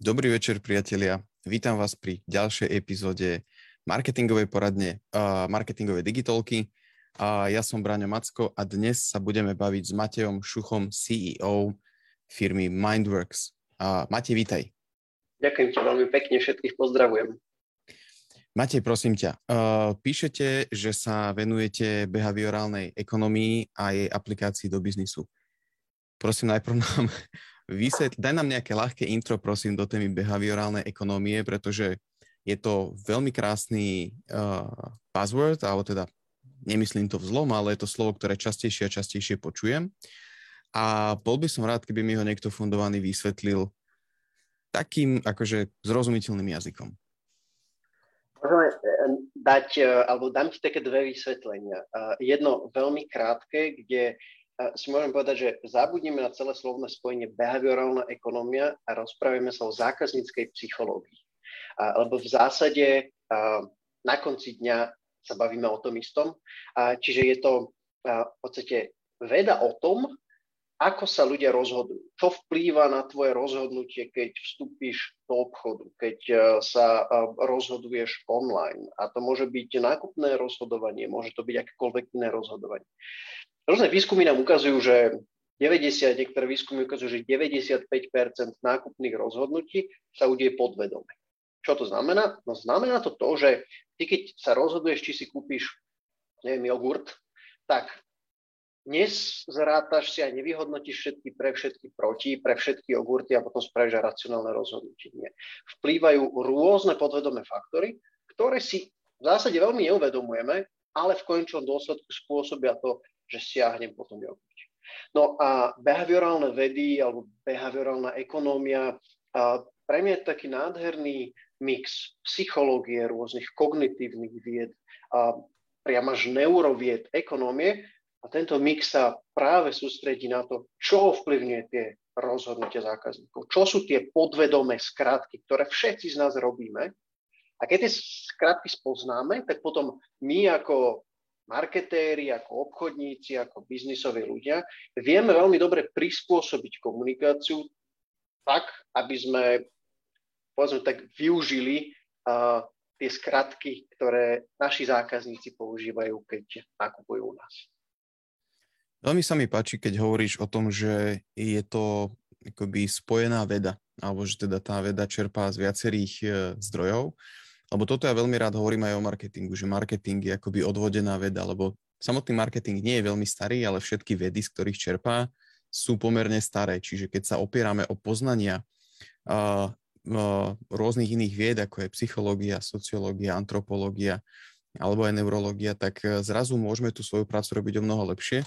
Dobrý večer, priatelia. Vítam vás pri ďalšej epizóde marketingovej poradne, uh, marketingovej digitálky. Uh, ja som Braňo Macko a dnes sa budeme baviť s Matejom Šuchom, CEO firmy Mindworks. Uh, Matej, vítaj. Ďakujem ti veľmi pekne, všetkých pozdravujem. Matej, prosím ťa, uh, píšete, že sa venujete behaviorálnej ekonomii a jej aplikácii do biznisu. Prosím, najprv nám vysvetl, daj nám nejaké ľahké intro, prosím, do témy behaviorálnej ekonómie, pretože je to veľmi krásny uh, buzzword, alebo teda nemyslím to v zlom, ale je to slovo, ktoré častejšie a častejšie počujem. A bol by som rád, keby mi ho niekto fundovaný vysvetlil takým akože zrozumiteľným jazykom. Môžeme eh, dať, eh, alebo dám ti také dve vysvetlenia. Jedno veľmi krátke, kde si môžem povedať, že zabudneme na celé slovné spojenie behaviorálna ekonomia a rozprávame sa o zákazníckej psychológii. A, lebo v zásade a, na konci dňa sa bavíme o tom istom. A, čiže je to a, v podstate veda o tom, ako sa ľudia rozhodujú. Čo vplýva na tvoje rozhodnutie, keď vstúpiš do obchodu, keď sa rozhoduješ online. A to môže byť nákupné rozhodovanie, môže to byť akékoľvek iné rozhodovanie. Rôzne výskumy nám ukazujú, že 90, niektoré výskumy ukazujú, že 95% nákupných rozhodnutí sa udeje podvedome. Čo to znamená? No znamená to to, že ty keď sa rozhoduješ, či si kúpiš, neviem, jogurt, tak dnes zrátaš si a nevyhodnotíš všetky pre, všetky proti, pre všetky jogurty a potom spravíš racionálne rozhodnutie. Nie. Vplývajú rôzne podvedomé faktory, ktoré si v zásade veľmi neuvedomujeme, ale v končnom dôsledku spôsobia to, že siahnem potom jogurt. No a behaviorálne vedy alebo behaviorálna ekonómia, pre mňa je taký nádherný mix psychológie, rôznych kognitívnych vied, a priam až neurovied, ekonómie. A tento mix sa práve sústredí na to, čo ovplyvňuje tie rozhodnutia zákazníkov. Čo sú tie podvedomé skratky, ktoré všetci z nás robíme. A keď tie skratky spoznáme, tak potom my ako marketéri, ako obchodníci, ako biznisoví ľudia, vieme veľmi dobre prispôsobiť komunikáciu tak, aby sme povedzme tak využili uh, tie skratky, ktoré naši zákazníci používajú, keď nakupujú u nás. Veľmi sa mi páči, keď hovoríš o tom, že je to akoby spojená veda, alebo že teda tá veda čerpá z viacerých e, zdrojov. Lebo toto ja veľmi rád hovorím aj o marketingu, že marketing je akoby odvodená veda, lebo samotný marketing nie je veľmi starý, ale všetky vedy, z ktorých čerpá, sú pomerne staré. Čiže keď sa opierame o poznania uh, uh, rôznych iných vied, ako je psychológia, sociológia, antropológia alebo aj neurológia, tak uh, zrazu môžeme tú svoju prácu robiť o mnoho lepšie.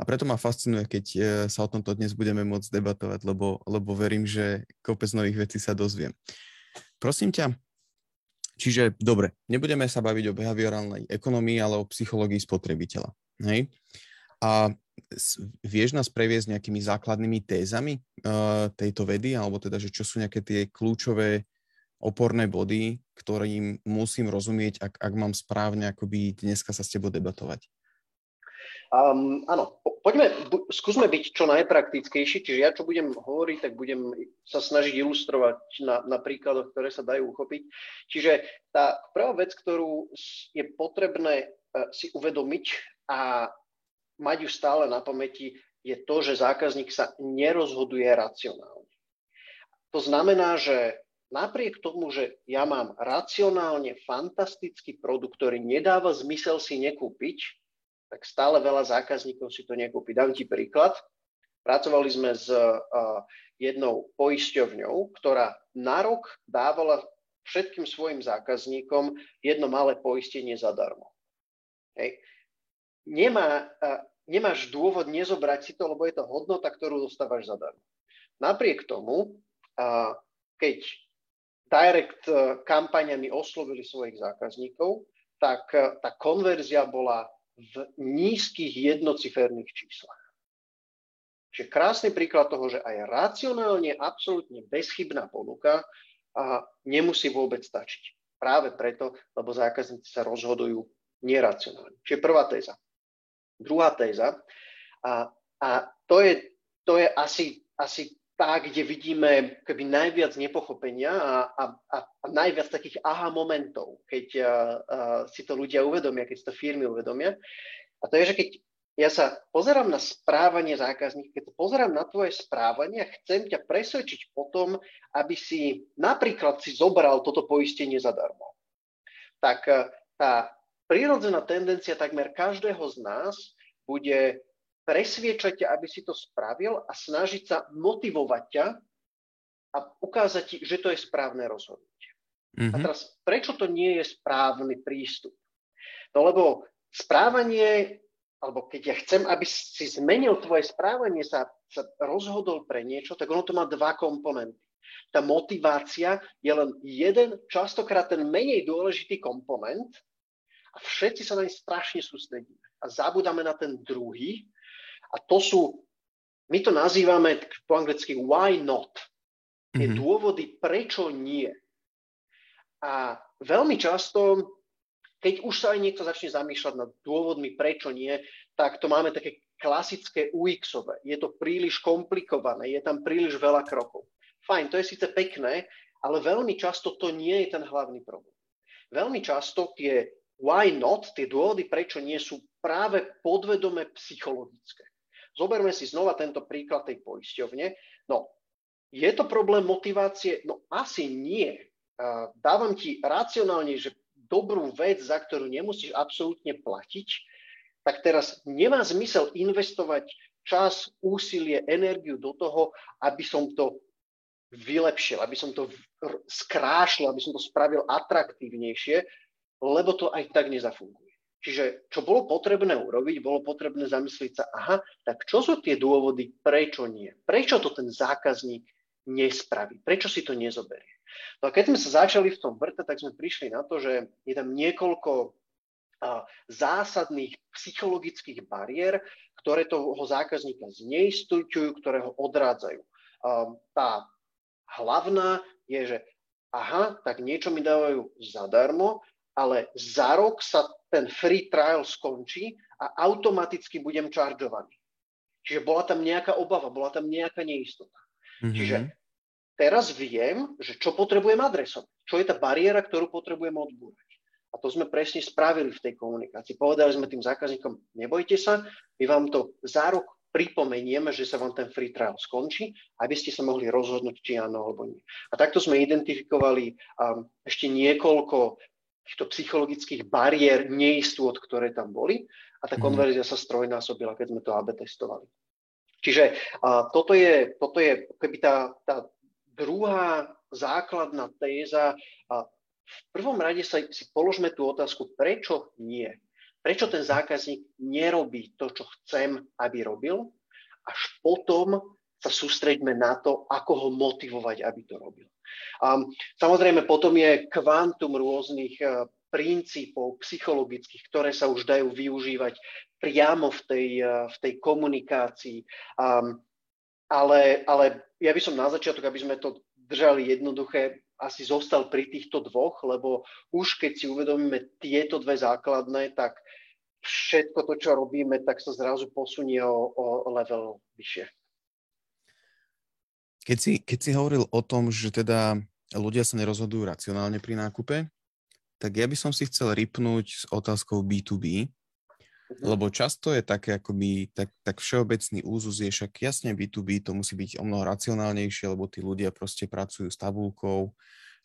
A preto ma fascinuje, keď uh, sa o tomto dnes budeme môcť debatovať, lebo, lebo verím, že kopec nových vecí sa dozviem. Prosím ťa, Čiže dobre, nebudeme sa baviť o behaviorálnej ekonomii, ale o psychológii spotrebiteľa. Hej? A vieš nás previesť nejakými základnými tézami uh, tejto vedy, alebo teda, že čo sú nejaké tie kľúčové oporné body, ktorým musím rozumieť, ak, ak mám správne akoby dneska sa s tebou debatovať? Um, áno, po, poďme, skúsme byť čo najpraktickejší, čiže ja čo budem hovoriť, tak budem sa snažiť ilustrovať na, na príkladoch, ktoré sa dajú uchopiť. Čiže tá prvá vec, ktorú je potrebné uh, si uvedomiť a mať ju stále na pamäti, je to, že zákazník sa nerozhoduje racionálne. To znamená, že napriek tomu, že ja mám racionálne fantastický produkt, ktorý nedáva zmysel si nekúpiť, tak stále veľa zákazníkov si to nekúpi. Dám ti príklad. Pracovali sme s uh, jednou poisťovňou, ktorá na rok dávala všetkým svojim zákazníkom jedno malé poistenie zadarmo. Hej. Nemá, uh, nemáš dôvod nezobrať si to, lebo je to hodnota, ktorú dostávaš zadarmo. Napriek tomu, uh, keď direct kampaňami oslovili svojich zákazníkov, tak tá konverzia bola v nízkych jednociferných číslach. Čiže krásny príklad toho, že aj racionálne, absolútne bezchybná ponuka a nemusí vôbec stačiť. Práve preto, lebo zákazníci sa rozhodujú neracionálne. Čiže prvá téza. Druhá téza, a, a to, je, to je asi, asi tá, kde vidíme keby najviac nepochopenia a, a, a, najviac takých aha momentov, keď a, a, si to ľudia uvedomia, keď si to firmy uvedomia. A to je, že keď ja sa pozerám na správanie zákazníka, keď sa pozerám na tvoje správanie a chcem ťa presvedčiť potom, aby si napríklad si zobral toto poistenie zadarmo. Tak tá prírodzená tendencia takmer každého z nás bude presviečať ťa, aby si to spravil a snažiť sa motivovať ťa a ukázať ti, že to je správne rozhodnutie. Mm-hmm. A mhm. teraz, prečo to nie je správny prístup? No lebo správanie, alebo keď ja chcem, aby si zmenil tvoje správanie, sa, sa rozhodol pre niečo, tak ono to má dva komponenty. Tá motivácia je len jeden, častokrát ten menej dôležitý komponent a všetci sa na ne strašne sústredíme. A zabudáme na ten druhý, a to sú, my to nazývame po anglicky why not. Tie mm-hmm. dôvody, prečo nie. A veľmi často, keď už sa aj niekto začne zamýšľať nad dôvodmi, prečo nie, tak to máme také klasické UX-ové. Je to príliš komplikované, je tam príliš veľa krokov. Fajn, to je síce pekné, ale veľmi často to nie je ten hlavný problém. Veľmi často tie why not, tie dôvody, prečo nie, sú práve podvedome psychologické. Zoberme si znova tento príklad tej poisťovne. No, je to problém motivácie? No asi nie. Dávam ti racionálne, že dobrú vec, za ktorú nemusíš absolútne platiť, tak teraz nemá zmysel investovať čas, úsilie, energiu do toho, aby som to vylepšil, aby som to skrášil, aby som to spravil atraktívnejšie, lebo to aj tak nezafunguje. Čiže čo bolo potrebné urobiť, bolo potrebné zamyslieť sa, aha, tak čo sú tie dôvody, prečo nie? Prečo to ten zákazník nespraví? Prečo si to nezoberie? No a keď sme sa začali v tom vrte, tak sme prišli na to, že je tam niekoľko zásadných psychologických bariér, ktoré toho zákazníka zneistujú, ktoré ho odrádzajú. Tá hlavná je, že aha, tak niečo mi dávajú zadarmo, ale za rok sa ten free trial skončí a automaticky budem čaržovaný. Čiže bola tam nejaká obava, bola tam nejaká neistota. Mm-hmm. Čiže teraz viem, že čo potrebujem adresovať. Čo je tá bariéra, ktorú potrebujem odbúrať. A to sme presne spravili v tej komunikácii. Povedali sme tým zákazníkom, nebojte sa, my vám to za rok pripomenieme, že sa vám ten free trial skončí, aby ste sa mohli rozhodnúť, či áno alebo nie. A takto sme identifikovali um, ešte niekoľko týchto psychologických bariér, neistôt, ktoré tam boli a tá mhm. konverzia sa strojnásobila, keď sme to AB testovali. Čiže a toto je, toto je keby tá, tá druhá základná téza. A v prvom rade sa, si položme tú otázku, prečo nie? Prečo ten zákazník nerobí to, čo chcem, aby robil? Až potom sa sústreďme na to, ako ho motivovať, aby to robil. Um, samozrejme, potom je kvantum rôznych uh, princípov psychologických, ktoré sa už dajú využívať priamo v tej, uh, v tej komunikácii. Um, ale, ale ja by som na začiatok, aby sme to držali jednoduché, asi zostal pri týchto dvoch, lebo už keď si uvedomíme tieto dve základné, tak všetko to, čo robíme, tak sa zrazu posunie o, o level vyššie. Keď si, keď si hovoril o tom, že teda ľudia sa nerozhodujú racionálne pri nákupe, tak ja by som si chcel ripnúť s otázkou B2B, mhm. lebo často je také akoby, tak, tak všeobecný úzus je však jasne B2B, to musí byť o mnoho racionálnejšie, lebo tí ľudia proste pracujú s tabulkou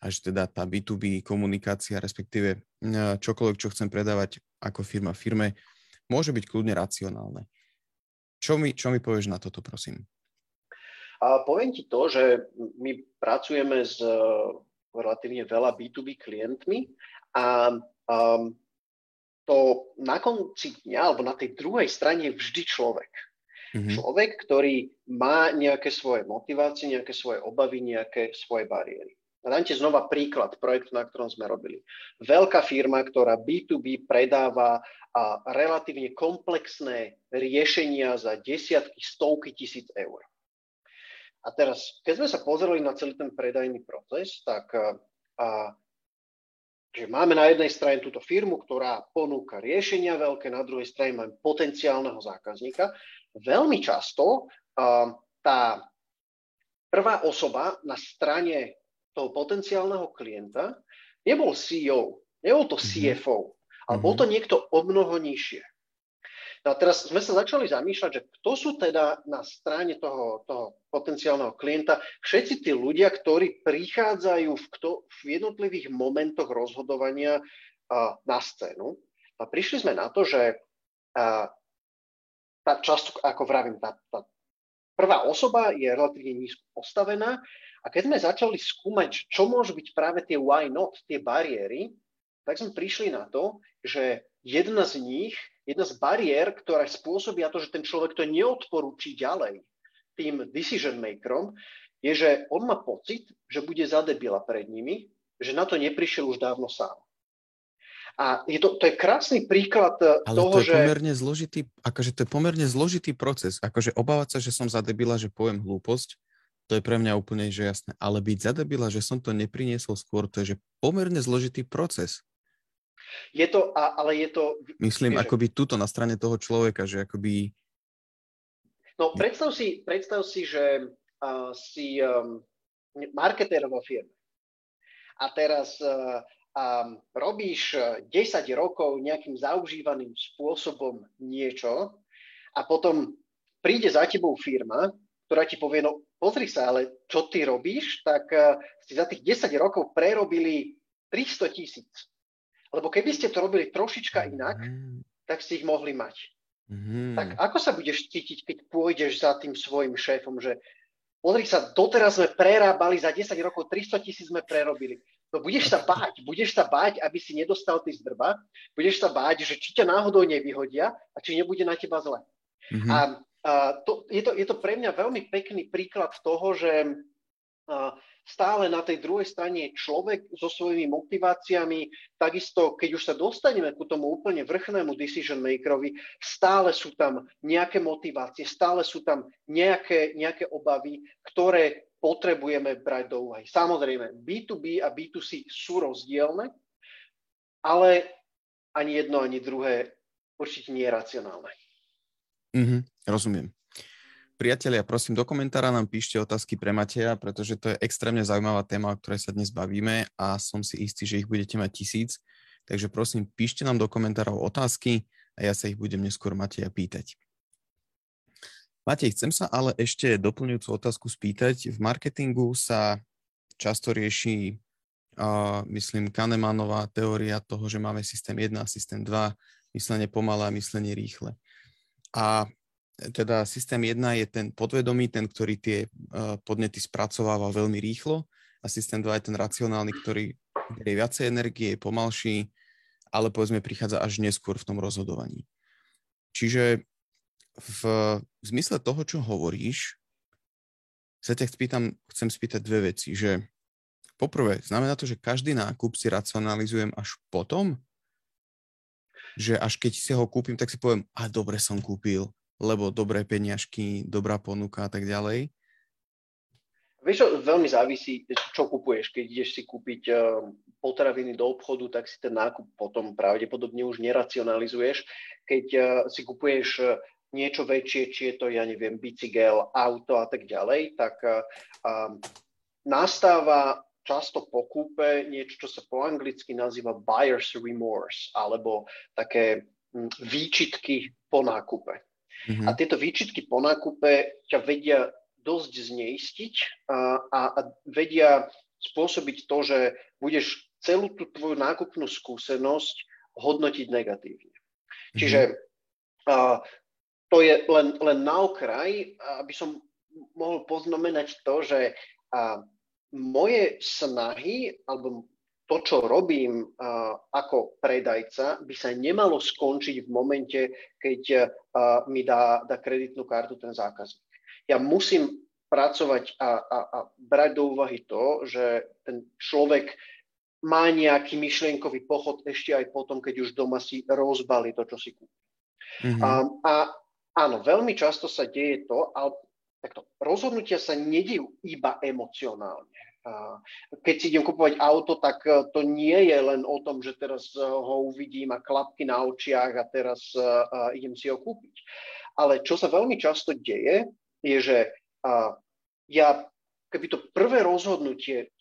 a že teda tá B2B komunikácia, respektíve e, čokoľvek, čo chcem predávať ako firma firme, môže byť kľudne racionálne. Čo mi, čo mi povieš na toto, prosím? A poviem ti to, že my pracujeme s e, relatívne veľa B2B klientmi a um, to na konci dňa, alebo na tej druhej strane je vždy človek. Mm-hmm. Človek, ktorý má nejaké svoje motivácie, nejaké svoje obavy, nejaké svoje bariéry. Dám ti znova príklad projektu, na ktorom sme robili. Veľká firma, ktorá B2B predáva a relatívne komplexné riešenia za desiatky, stovky tisíc eur. A teraz, keď sme sa pozreli na celý ten predajný proces, tak a, že máme na jednej strane túto firmu, ktorá ponúka riešenia veľké, na druhej strane máme potenciálneho zákazníka. Veľmi často a, tá prvá osoba na strane toho potenciálneho klienta nebol CEO, nebol to CFO, mm-hmm. ale bol to niekto o mnoho nižšie. No a teraz sme sa začali zamýšľať, že kto sú teda na strane toho, toho potenciálneho klienta všetci tí ľudia, ktorí prichádzajú v, kto, v jednotlivých momentoch rozhodovania uh, na scénu. A prišli sme na to, že uh, tá časť, ako vravím, tá, tá prvá osoba je relatívne nízko postavená a keď sme začali skúmať, čo môžu byť práve tie why not, tie bariéry, tak sme prišli na to, že jedna z nich jedna z bariér, ktorá spôsobia to, že ten človek to neodporúči ďalej tým decision makerom, je, že on má pocit, že bude zadebila pred nimi, že na to neprišiel už dávno sám. A je to, to je krásny príklad eh, Ale toho, to je že... pomerne zložitý, akože to je pomerne zložitý proces. Akože obávať sa, že som zadebila, že poviem hlúposť, to je pre mňa úplne že jasné. Ale byť zadebila, že som to nepriniesol skôr, to je že pomerne zložitý proces. Je to, ale je to... Myslím, vieš, akoby tuto na strane toho človeka, že akoby... No predstav si, predstav si že uh, si um, marketér vo firme a teraz uh, um, robíš 10 rokov nejakým zaužívaným spôsobom niečo a potom príde za tebou firma, ktorá ti povie, no pozri sa, ale čo ty robíš, tak uh, si za tých 10 rokov prerobili 300 tisíc. Lebo keby ste to robili trošička inak, mm. tak ste ich mohli mať. Mm. Tak ako sa budeš cítiť, keď pôjdeš za tým svojim šéfom, že pozri sa, doteraz sme prerábali, za 10 rokov 300 tisíc sme prerobili. No budeš sa báť, budeš sa báť, aby si nedostal ty zdrba, budeš sa báť, že či ťa náhodou nevyhodia a či nebude na teba zle. Mm-hmm. A, a to, je, to, je to pre mňa veľmi pekný príklad toho, že stále na tej druhej strane je človek so svojimi motiváciami, takisto keď už sa dostaneme ku tomu úplne vrchnému decision makerovi, stále sú tam nejaké motivácie, stále sú tam nejaké, nejaké obavy, ktoré potrebujeme brať do úvahy. Samozrejme, B2B a B2C sú rozdielne, ale ani jedno, ani druhé určite nie je racionálne. Mm-hmm, rozumiem. Priatelia, prosím, do komentára nám píšte otázky pre Mateja, pretože to je extrémne zaujímavá téma, o ktorej sa dnes bavíme a som si istý, že ich budete mať tisíc. Takže prosím, píšte nám do komentárov otázky a ja sa ich budem neskôr Mateja pýtať. Matej, chcem sa ale ešte doplňujúcu otázku spýtať. V marketingu sa často rieši, uh, myslím, Kahnemanová teória toho, že máme systém 1 a systém 2, myslenie pomalé a myslenie rýchle. A teda systém 1 je ten podvedomý, ten, ktorý tie uh, podnety spracováva veľmi rýchlo a systém 2 je ten racionálny, ktorý je viacej energie, je pomalší, ale povedzme prichádza až neskôr v tom rozhodovaní. Čiže v, v zmysle toho, čo hovoríš, sa ťa spýtam, chcem spýtať dve veci, že poprvé, znamená to, že každý nákup si racionalizujem až potom? Že až keď si ho kúpim, tak si poviem, a dobre som kúpil, lebo dobré peniažky, dobrá ponuka a tak ďalej? Vieš, čo veľmi závisí, čo kupuješ. Keď ideš si kúpiť eh, potraviny do obchodu, tak si ten nákup potom pravdepodobne už neracionalizuješ. Keď eh, si kupuješ eh, niečo väčšie, či je to, ja neviem, bicykel, auto a tak ďalej, tak nastáva často po kúpe niečo, čo sa po anglicky nazýva buyer's remorse, alebo také hm, výčitky po nákupe. Mm-hmm. A tieto výčitky po nákupe ťa vedia dosť zneistiť a, a, a vedia spôsobiť to, že budeš celú tú tvoju nákupnú skúsenosť hodnotiť negatívne. Mm-hmm. Čiže a, to je len, len na okraj, aby som mohol poznamenať to, že a, moje snahy alebo to, čo robím uh, ako predajca, by sa nemalo skončiť v momente, keď uh, mi dá, dá kreditnú kartu ten zákazník. Ja musím pracovať a, a, a brať do úvahy to, že ten človek má nejaký myšlienkový pochod ešte aj potom, keď už doma si rozbali to, čo si kúpi. Mm-hmm. A, a áno, veľmi často sa deje to, ale takto, rozhodnutia sa nedejú iba emocionálne keď si idem kupovať auto, tak e, to nie je len o tom, že teraz e, ho uvidím a klapky na očiach a teraz e, idem si ho kúpiť. Ale čo sa veľmi často deje, je, že ja keby to prvé rozhodnutie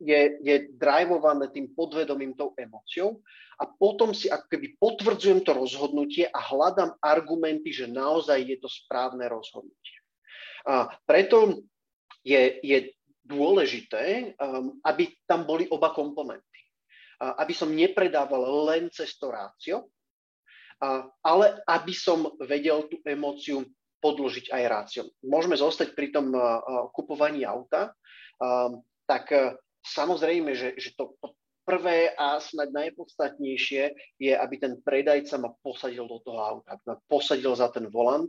je, je drivované tým podvedomím, tou emóciou a potom si ako keby potvrdzujem to rozhodnutie a hľadám argumenty, že naozaj je to správne rozhodnutie. A preto je, je dôležité, um, aby tam boli oba komponenty. Aby som nepredával len cez to rácio, a, ale aby som vedel tú emóciu podložiť aj ráciom. Môžeme zostať pri tom uh, kupovaní auta, um, tak uh, samozrejme, že, že to, to prvé a snad najpodstatnejšie je, aby ten predajca ma posadil do toho auta, aby ma posadil za ten volant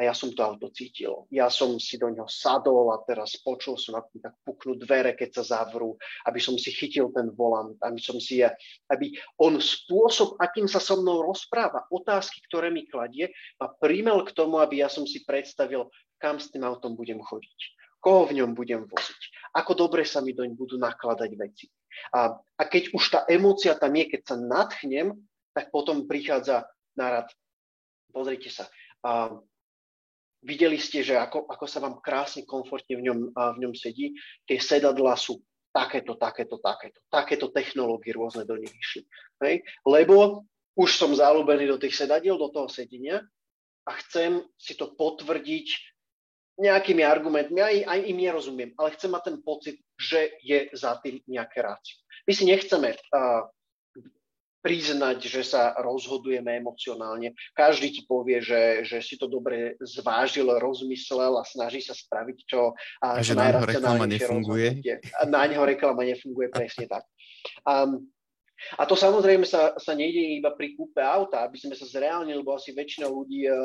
a ja som to auto cítil. Ja som si do neho sadol a teraz počul som, ako tak puknú dvere, keď sa zavrú, aby som si chytil ten volant, aby som si, aby on spôsob, akým sa so mnou rozpráva, otázky, ktoré mi kladie, ma príjmel k tomu, aby ja som si predstavil, kam s tým autom budem chodiť, koho v ňom budem voziť, ako dobre sa mi doň budú nakladať veci. A, a keď už tá emócia tam je, keď sa nadchnem, tak potom prichádza na rad. Pozrite sa, a, Videli ste, že ako, ako sa vám krásne, komfortne v ňom, v ňom sedí. Tie sedadlá sú takéto, takéto, takéto. Takéto technológie rôzne do nich išli. Hej? Lebo už som zalúbený do tých sedadiel, do toho sedenia a chcem si to potvrdiť nejakými argumentmi, aj, aj im nerozumiem, ale chcem mať ten pocit, že je za tým nejaké rácio. My si nechceme uh, priznať, že sa rozhodujeme emocionálne. Každý ti povie, že, že si to dobre zvážil, rozmyslel a snaží sa spraviť čo a, a že na ňo reklama nefunguje. A na ňo reklama nefunguje presne tak. Um, a to samozrejme sa, sa nejde iba pri kúpe auta, aby sme sa zreálnili, lebo asi väčšina ľudí uh,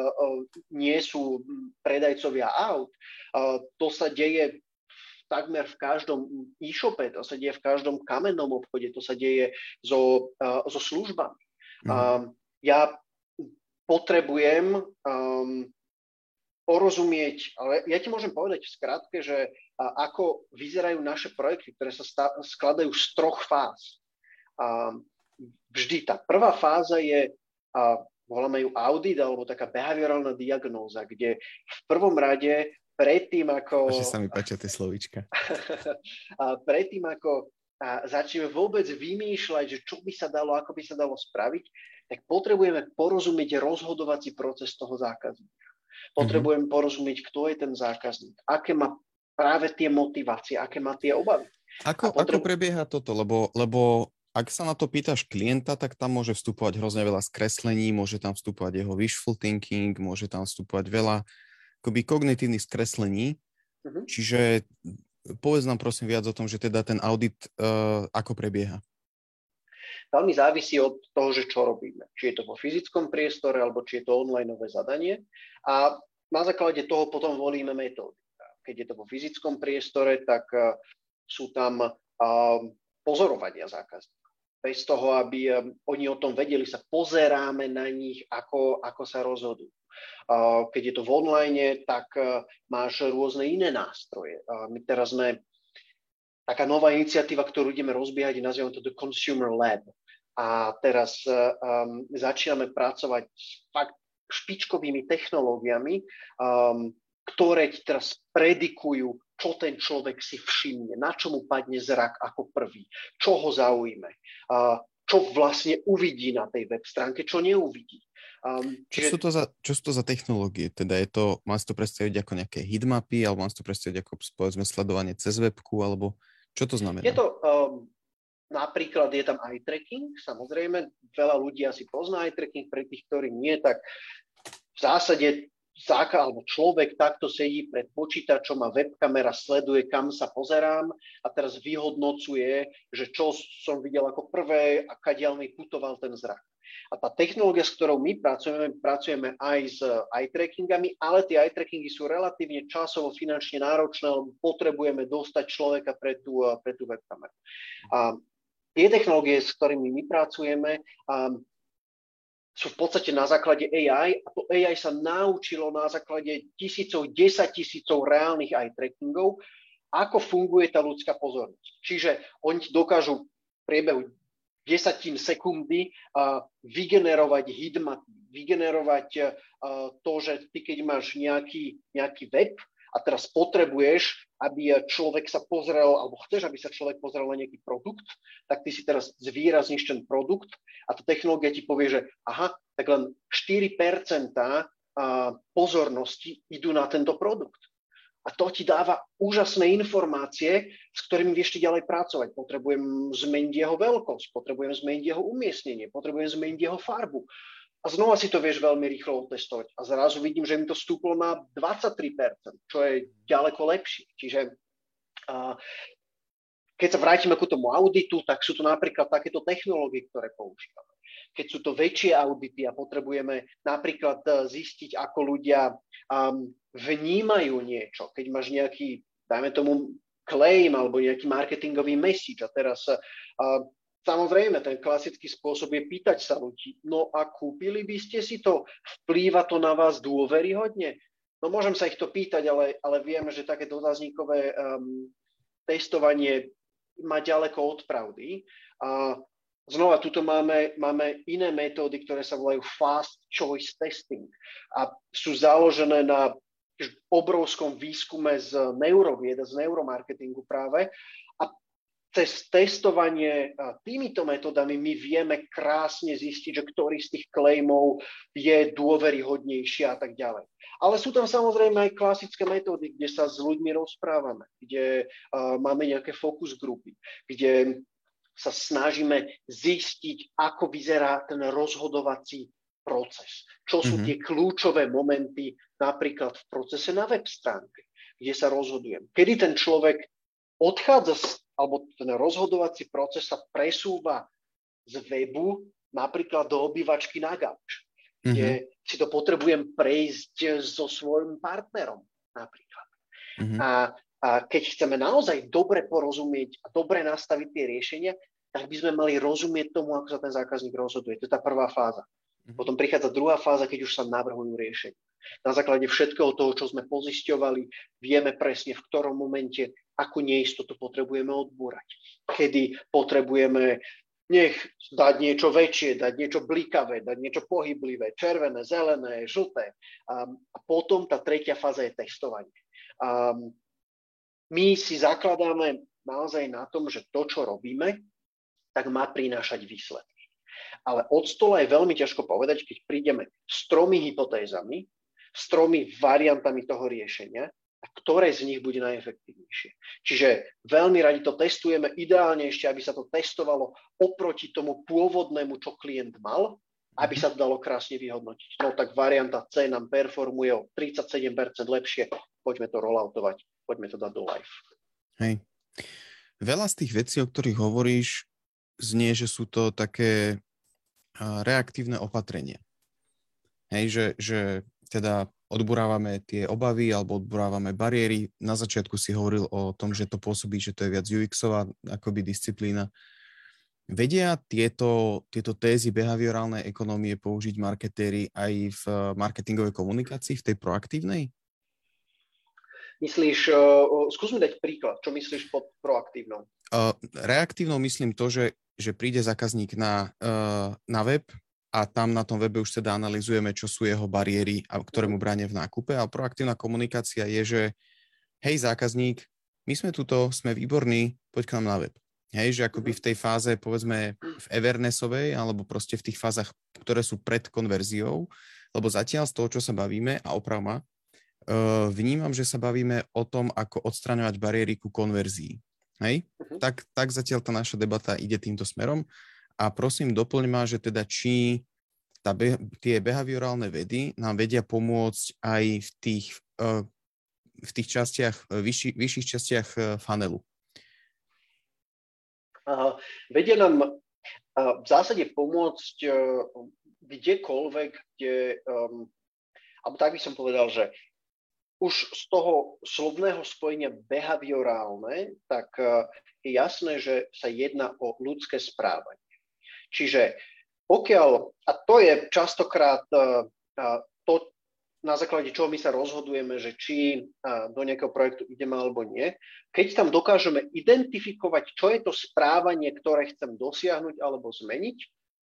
nie sú predajcovia aut. Uh, to sa deje takmer v každom e-shope, to sa deje v každom kamennom obchode, to sa deje so, uh, so službami. Mm. Um, ja potrebujem um, porozumieť, ale ja ti môžem povedať v skratke, že uh, ako vyzerajú naše projekty, ktoré sa sta- skladajú z troch fáz. Um, vždy tá prvá fáza je, uh, voláme ju audit alebo taká behaviorálna diagnóza, kde v prvom rade predtým ako... Že sa mi páčia tie slovíčka. a predtým ako a začneme vôbec vymýšľať, že čo by sa dalo, ako by sa dalo spraviť, tak potrebujeme porozumieť rozhodovací proces toho zákazníka. Potrebujeme mm-hmm. porozumieť, kto je ten zákazník, aké má práve tie motivácie, aké má tie obavy. Ako, potrebu- ako prebieha toto? Lebo, lebo ak sa na to pýtaš klienta, tak tam môže vstupovať hrozne veľa skreslení, môže tam vstupovať jeho wishful thinking, môže tam vstupovať veľa akoby kognitívnych skreslení. Uh-huh. Čiže povedz nám prosím viac o tom, že teda ten audit uh, ako prebieha. Veľmi závisí od toho, že čo robíme. Či je to vo fyzickom priestore, alebo či je to onlineové zadanie. A na základe toho potom volíme metódy. Keď je to vo fyzickom priestore, tak uh, sú tam uh, pozorovania zákazníkov. Bez toho, aby oni o tom vedeli, sa pozeráme na nich, ako, ako sa rozhodujú. Keď je to v online, tak e, máš rôzne iné nástroje. My teraz sme taká nová iniciatíva, ktorú ideme rozbiehať, nazývame to The Consumer Lab. A teraz um, začíname pracovať s fakt špičkovými technológiami, um, ktoré ti teraz predikujú, čo ten človek si všimne, na čo mu padne zrak ako prvý, čo ho zaujme, uh, čo vlastne uvidí na tej web stránke, čo neuvidí. Um, čo, čiže... sú to za, čo sú to za technológie? Teda je to, mám si to predstaviť ako nejaké hitmapy, alebo mám si to predstaviť ako povedzme sledovanie cez webku, alebo čo to znamená? Je to, um, napríklad je tam eye tracking, samozrejme, veľa ľudí asi pozná eye tracking, pre tých, ktorí nie, tak v zásade záka alebo človek takto sedí pred počítačom a webkamera sleduje, kam sa pozerám a teraz vyhodnocuje, že čo som videl ako prvé a kadiaľ mi putoval ten zrak. A tá technológia, s ktorou my pracujeme, pracujeme aj s eye trackingami, ale tie eye trackingy sú relatívne časovo finančne náročné, lebo potrebujeme dostať človeka pre tú, pre tú webkameru. A tie technológie, s ktorými my pracujeme, um, sú v podstate na základe AI a to AI sa naučilo na základe tisícov, desať tisícov reálnych eye trackingov, ako funguje tá ľudská pozornosť. Čiže oni dokážu v priebehu desatín sekundy uh, vygenerovať hitmap, vygenerovať uh, to, že ty keď máš nejaký, nejaký web a teraz potrebuješ, aby človek sa pozrel, alebo chceš, aby sa človek pozrel na nejaký produkt, tak ty si teraz zvýrazníš ten produkt a tá technológia ti povie, že aha, tak len 4% pozornosti idú na tento produkt. A to ti dáva úžasné informácie, s ktorými vieš ďalej pracovať. Potrebujem zmeniť jeho veľkosť, potrebujem zmeniť jeho umiestnenie, potrebujem zmeniť jeho farbu. A znova si to vieš veľmi rýchlo otestovať. A zrazu vidím, že mi to stúplo na 23%, čo je ďaleko lepšie. Čiže a, keď sa vrátime ku tomu auditu, tak sú to napríklad takéto technológie, ktoré používame. Keď sú to väčšie audity a potrebujeme napríklad e, zistiť, ako ľudia um, vnímajú niečo, keď máš nejaký, dajme tomu, claim alebo nejaký marketingový message a teraz uh, Samozrejme, ten klasický spôsob je pýtať sa ľudí, no a kúpili by ste si to, vplýva to na vás dôveryhodne? No môžem sa ich to pýtať, ale, ale vieme, že také dotazníkové um, testovanie má ďaleko od pravdy. A znova, tuto máme, máme iné metódy, ktoré sa volajú fast choice testing a sú založené na obrovskom výskume z neurovied, z neuromarketingu práve cez testovanie týmito metodami my vieme krásne zistiť, že ktorý z tých claimov je dôveryhodnejší a tak ďalej. Ale sú tam samozrejme aj klasické metódy, kde sa s ľuďmi rozprávame, kde uh, máme nejaké fokus grupy, kde sa snažíme zistiť, ako vyzerá ten rozhodovací proces. Čo sú mm-hmm. tie kľúčové momenty napríklad v procese na web stránke, kde sa rozhodujem. Kedy ten človek odchádza z alebo ten rozhodovací proces sa presúva z webu napríklad do obývačky na gauč, mm-hmm. kde si to potrebujem prejsť so svojím partnerom napríklad. Mm-hmm. A, a keď chceme naozaj dobre porozumieť a dobre nastaviť tie riešenia, tak by sme mali rozumieť tomu, ako sa ten zákazník rozhoduje. To je tá prvá fáza. Mm-hmm. Potom prichádza druhá fáza, keď už sa navrhujú riešenia. Na základe všetkého toho, čo sme pozisťovali, vieme presne, v ktorom momente akú neistotu potrebujeme odbúrať. Kedy potrebujeme nech dať niečo väčšie, dať niečo blikavé, dať niečo pohyblivé, červené, zelené, žlté. Um, a potom tá tretia fáza je testovanie. Um, my si zakladáme naozaj na tom, že to, čo robíme, tak má prinášať výsledky. Ale od stola je veľmi ťažko povedať, keď prídeme s tromi hypotézami, s tromi variantami toho riešenia a ktoré z nich bude najefektívnejšie. Čiže veľmi radi to testujeme, ideálne ešte, aby sa to testovalo oproti tomu pôvodnému, čo klient mal, aby sa to dalo krásne vyhodnotiť. No tak varianta C nám performuje o 37% lepšie, poďme to rolloutovať, poďme to dať do live. Hej. Veľa z tých vecí, o ktorých hovoríš, znie, že sú to také reaktívne opatrenia. Hej, že, že teda odburávame tie obavy alebo odburávame bariéry. Na začiatku si hovoril o tom, že to pôsobí, že to je viac UX-ová akoby disciplína. Vedia tieto, tieto tézy behaviorálnej ekonomie použiť marketéri aj v marketingovej komunikácii, v tej proaktívnej? Myslíš, uh, skús mi dať príklad, čo myslíš pod proaktívnou? Uh, reaktívnou myslím to, že, že príde zákazník na, uh, na web, a tam na tom webe už teda analizujeme, čo sú jeho bariéry, a ktoré mu bránia v nákupe. A proaktívna komunikácia je, že hej zákazník, my sme tuto, sme výborní, poď k nám na web. Hej, že akoby v tej fáze, povedzme, v Evernessovej, alebo proste v tých fázach, ktoré sú pred konverziou, lebo zatiaľ z toho, čo sa bavíme, a opravma, uh, vnímam, že sa bavíme o tom, ako odstraňovať bariéry ku konverzii. Hej? Uh-huh. Tak, tak zatiaľ tá naša debata ide týmto smerom. A prosím, doplň ma, že teda či tá be- tie behaviorálne vedy nám vedia pomôcť aj v tých, uh, v tých častiach, uh, vyšší, vyšších častiach uh, funnelu. Uh, vedia nám uh, v zásade pomôcť uh, kdekoľvek, kde, um, alebo tak by som povedal, že už z toho slovného spojenia behaviorálne, tak uh, je jasné, že sa jedná o ľudské správanie. Čiže pokiaľ, a to je častokrát uh, to, na základe čoho my sa rozhodujeme, že či do nejakého projektu ideme alebo nie, keď tam dokážeme identifikovať, čo je to správanie, ktoré chcem dosiahnuť alebo zmeniť,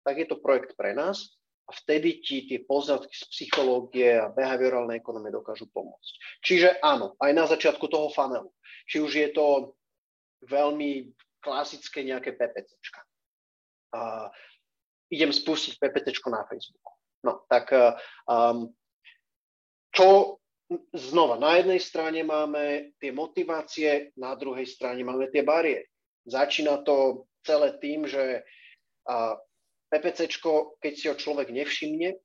tak je to projekt pre nás. A vtedy ti tie poznatky z psychológie a behaviorálnej ekonomie dokážu pomôcť. Čiže áno, aj na začiatku toho funnelu. Či už je to veľmi klasické nejaké PPCčka. Uh, idem spustiť PPCčko na Facebooku. No, tak um, čo znova, na jednej strane máme tie motivácie, na druhej strane máme tie bariéry. Začína to celé tým, že uh, PPCčko, keď si ho človek nevšimne,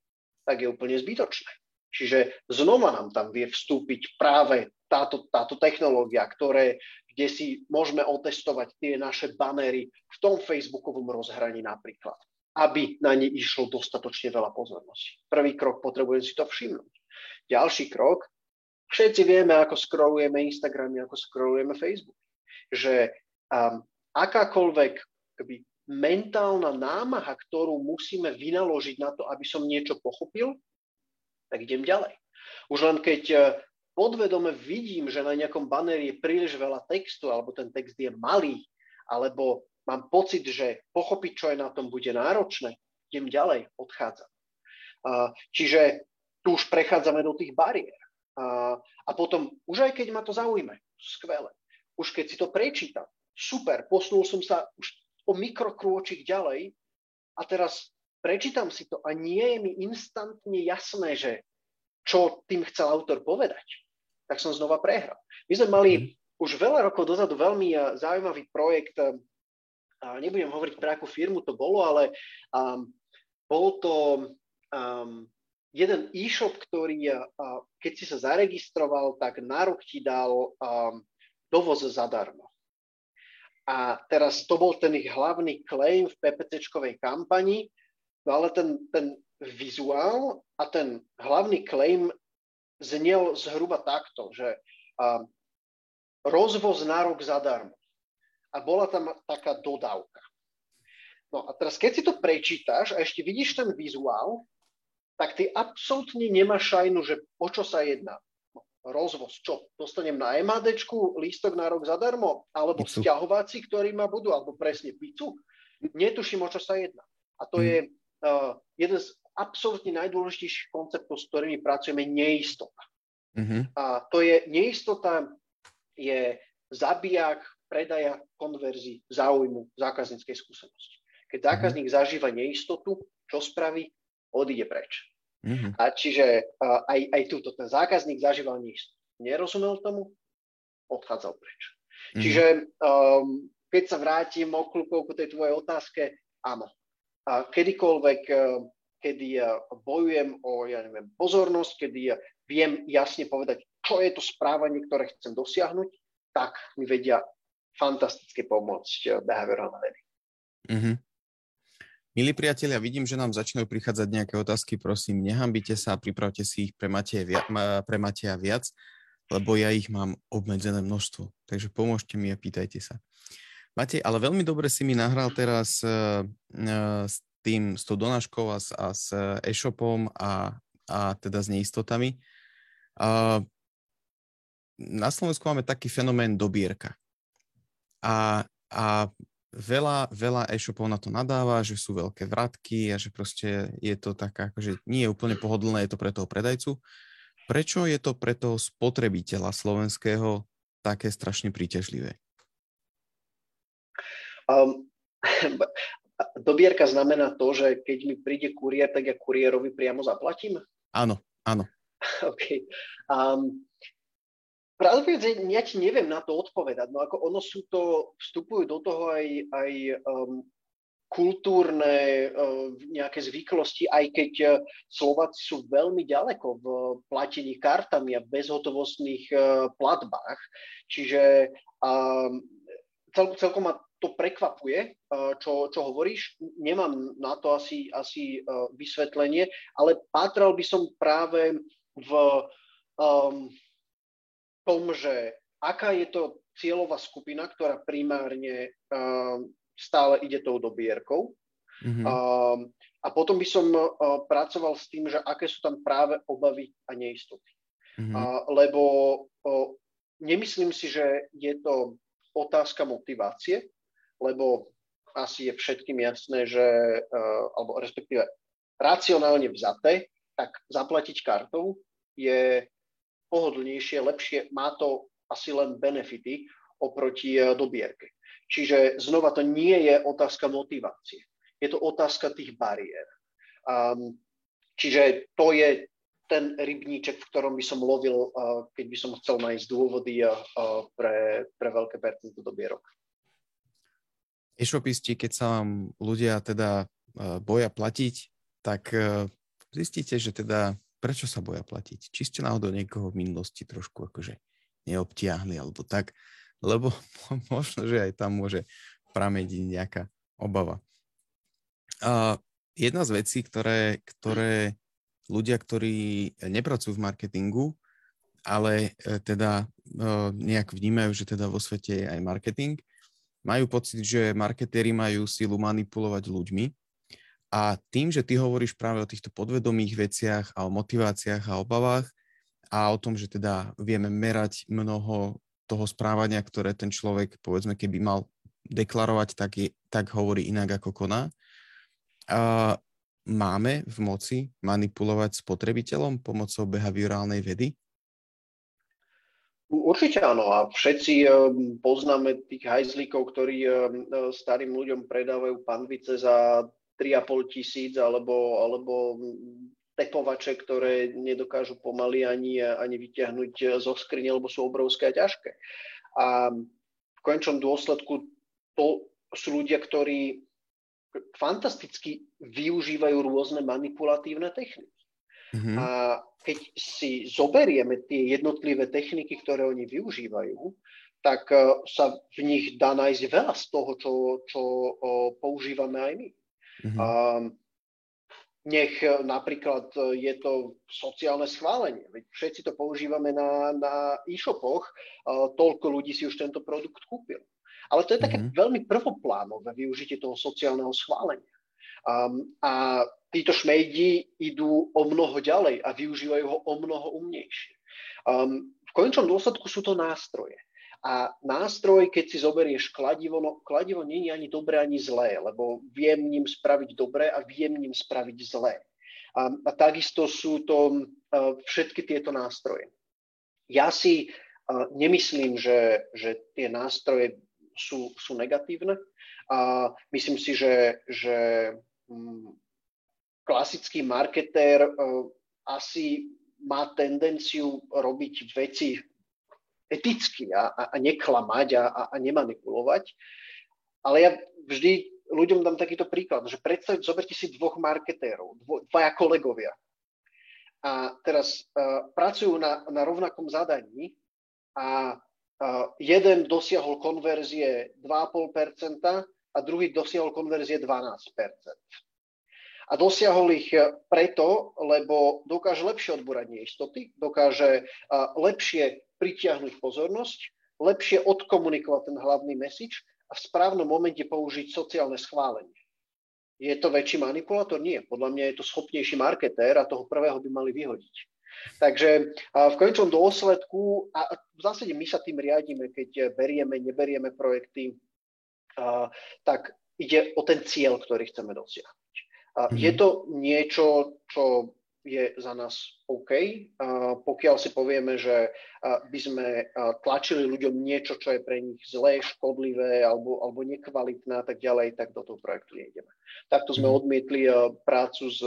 tak je úplne zbytočné. Čiže znova nám tam vie vstúpiť práve táto, táto technológia, ktoré, kde si môžeme otestovať tie naše banery v tom facebookovom rozhraní napríklad, aby na ne išlo dostatočne veľa pozornosti. Prvý krok, potrebujem si to všimnúť. Ďalší krok, všetci vieme, ako scrollujeme Instagramy, ako scrollujeme Facebook. Že um, akákoľvek mentálna námaha, ktorú musíme vynaložiť na to, aby som niečo pochopil, tak idem ďalej. Už len keď e, podvedome vidím, že na nejakom baneri je príliš veľa textu, alebo ten text je malý, alebo mám pocit, že pochopiť, čo je na tom, bude náročné, idem ďalej, odchádzam. Čiže tu už prechádzame do tých bariér. A potom, už aj keď ma to zaujme, skvelé. Už keď si to prečítam, super, posunul som sa už o mikrokrôčik ďalej a teraz prečítam si to a nie je mi instantne jasné, že čo tým chcel autor povedať, tak som znova prehral. My sme mali mm. už veľa rokov dozadu veľmi eh, zaujímavý projekt, eh, a nebudem hovoriť pre akú firmu to bolo, ale um, bol to um, jeden e-shop, ktorý, uh, keď si sa zaregistroval, tak na rok ti dal um, dovoz zadarmo. A teraz to bol ten ich hlavný claim v PPCčkovej kampani, no ale ten, ten vizuál a ten hlavný claim znel zhruba takto, že um, rozvoz na rok zadarmo. A bola tam taká dodávka. No a teraz, keď si to prečítaš a ešte vidíš ten vizuál, tak ty absolútne nemáš šajnu, že o čo sa jedná rozvoz. Čo? Dostanem na MHDčku lístok na rok zadarmo? Alebo pizzu. vzťahováci, ktorí ma budú? Alebo presne pizzu? Netuším, o čo sa jedná. A to mm. je uh, jeden z absolútne najdôležitejších konceptov, s ktorými pracujeme, neistota. Mm-hmm. A to je, neistota je zabijak predaja, konverzii, záujmu, zákazníckej skúsenosti. Keď zákazník mm-hmm. zažíva neistotu, čo spraví? Odíde preč. Mm-hmm. A čiže uh, aj, aj túto ten zákazník zažíval nič. Nerozumel tomu, odchádzal preč. Mm-hmm. Čiže um, keď sa vrátim okľúkou ku tej tvojej otázke, áno. A kedykoľvek, uh, kedy bojujem o, ja neviem, pozornosť, kedy viem jasne povedať, čo je to správanie, ktoré chcem dosiahnuť, tak mi vedia fantasticky pomôcť uh, behaviorálne vedy. Mm-hmm. Milí priatelia, vidím, že nám začínajú prichádzať nejaké otázky. Prosím, nehambite sa a pripravte si ich pre Mateja, viac, pre Mateja viac, lebo ja ich mám obmedzené množstvo. Takže pomôžte mi a pýtajte sa. Matej, ale veľmi dobre si mi nahral teraz uh, s tým, s tou donáškou a, a s e-shopom a, a teda s neistotami. Uh, na Slovensku máme taký fenomén dobierka. A, a veľa, veľa e-shopov na to nadáva, že sú veľké vratky a že proste je to taká, akože nie je úplne pohodlné, je to pre toho predajcu. Prečo je to pre toho spotrebiteľa slovenského také strašne príťažlivé? Um, dobierka znamená to, že keď mi príde kuriér, tak ja kuriérovi priamo zaplatím? Áno, áno. OK. Um, Pravdu ja ti neviem na to odpovedať. No ako ono sú to, vstupujú do toho aj, aj um, kultúrne uh, nejaké zvyklosti, aj keď uh, Slováci sú veľmi ďaleko v platení kartami a bezhotovostných uh, platbách. Čiže um, cel, celkom ma to prekvapuje, uh, čo, čo hovoríš. Nemám na to asi, asi vysvetlenie, ale pátral by som práve v um, tom, že aká je to cieľová skupina, ktorá primárne uh, stále ide tou dobierkou. Mm-hmm. A potom by som uh, pracoval s tým, že aké sú tam práve obavy a neistoty. Mm-hmm. Lebo uh, nemyslím si, že je to otázka motivácie, lebo asi je všetkým jasné, že, uh, alebo respektíve racionálne vzaté, tak zaplatiť kartou je pohodlnejšie, lepšie, má to asi len benefity oproti dobierke. Čiže znova to nie je otázka motivácie, je to otázka tých bariér. Um, čiže to je ten rybníček, v ktorom by som lovil, uh, keď by som chcel nájsť dôvody uh, pre, pre veľké percento dobierok. E-shopisti, keď sa vám ľudia teda boja platiť, tak zistíte, že teda prečo sa boja platiť? Či ste náhodou niekoho v minulosti trošku akože neobtiahli alebo tak lebo možno, že aj tam môže pramediť nejaká obava. A jedna z vecí, ktoré, ktoré ľudia, ktorí nepracujú v marketingu, ale e, teda e, nejak vnímajú, že teda vo svete je aj marketing, majú pocit, že marketéri majú silu manipulovať ľuďmi a tým, že ty hovoríš práve o týchto podvedomých veciach a o motiváciách a obavách a o tom, že teda vieme merať mnoho toho správania, ktoré ten človek, povedzme, keby mal deklarovať, tak, je, tak hovorí inak, ako koná. A máme v moci manipulovať spotrebiteľom pomocou behaviorálnej vedy? Určite áno a všetci ehm, poznáme tých hajzlíkov, ktorí ehm, starým ľuďom predávajú panvice za 3,5 tisíc alebo, alebo tepovače, ktoré nedokážu pomaly ani, ani vyťahnuť zo skrine, lebo sú obrovské a ťažké. A v končnom dôsledku to sú ľudia, ktorí fantasticky využívajú rôzne manipulatívne techniky. Mm-hmm. A keď si zoberieme tie jednotlivé techniky, ktoré oni využívajú, tak e, sa v nich dá nájsť veľa z toho, čo, čo používame aj my. Mm-hmm. Um, nech e, napríklad e, je to sociálne schválenie. Veď všetci to používame na, na e-shopoch, e, toľko ľudí si už tento produkt kúpil. Ale to je také mm-hmm. veľmi prvoplánové využitie toho sociálneho schválenia. Um, a títo šmejdi idú o mnoho ďalej a využívajú ho o mnoho umnejšie. Um, v konečnom dôsledku sú to nástroje. A nástroj, keď si zoberieš kladivo, no kladivo nie je ani dobré, ani zlé, lebo viem ním spraviť dobré a viem ním spraviť zlé. A, a takisto sú to uh, všetky tieto nástroje. Ja si uh, nemyslím, že, že tie nástroje sú, sú negatívne. A myslím si, že, že um, klasický marketér uh, asi má tendenciu robiť veci eticky a, a, a neklamať a, a, nemanipulovať. Ale ja vždy ľuďom dám takýto príklad, že predstaviť, zoberte si dvoch marketérov, dvo, dvaja kolegovia. A teraz uh, pracujú na, na rovnakom zadaní a uh, jeden dosiahol konverzie 2,5% a druhý dosiahol konverzie 12%. A dosiahol ich preto, lebo dokáže lepšie odborať neistoty, dokáže uh, lepšie pritiahnuť pozornosť, lepšie odkomunikovať ten hlavný message a v správnom momente použiť sociálne schválenie. Je to väčší manipulátor? Nie. Podľa mňa je to schopnejší marketér a toho prvého by mali vyhodiť. Takže v konečnom dôsledku, a v zásade my sa tým riadíme, keď berieme, neberieme projekty, tak ide o ten cieľ, ktorý chceme dosiahnuť. Mm-hmm. Je to niečo, čo je za nás OK. Pokiaľ si povieme, že by sme tlačili ľuďom niečo, čo je pre nich zlé, škodlivé alebo, alebo nekvalitné a tak ďalej, tak do toho projektu nejdeme. Takto sme mhm. odmietli prácu s,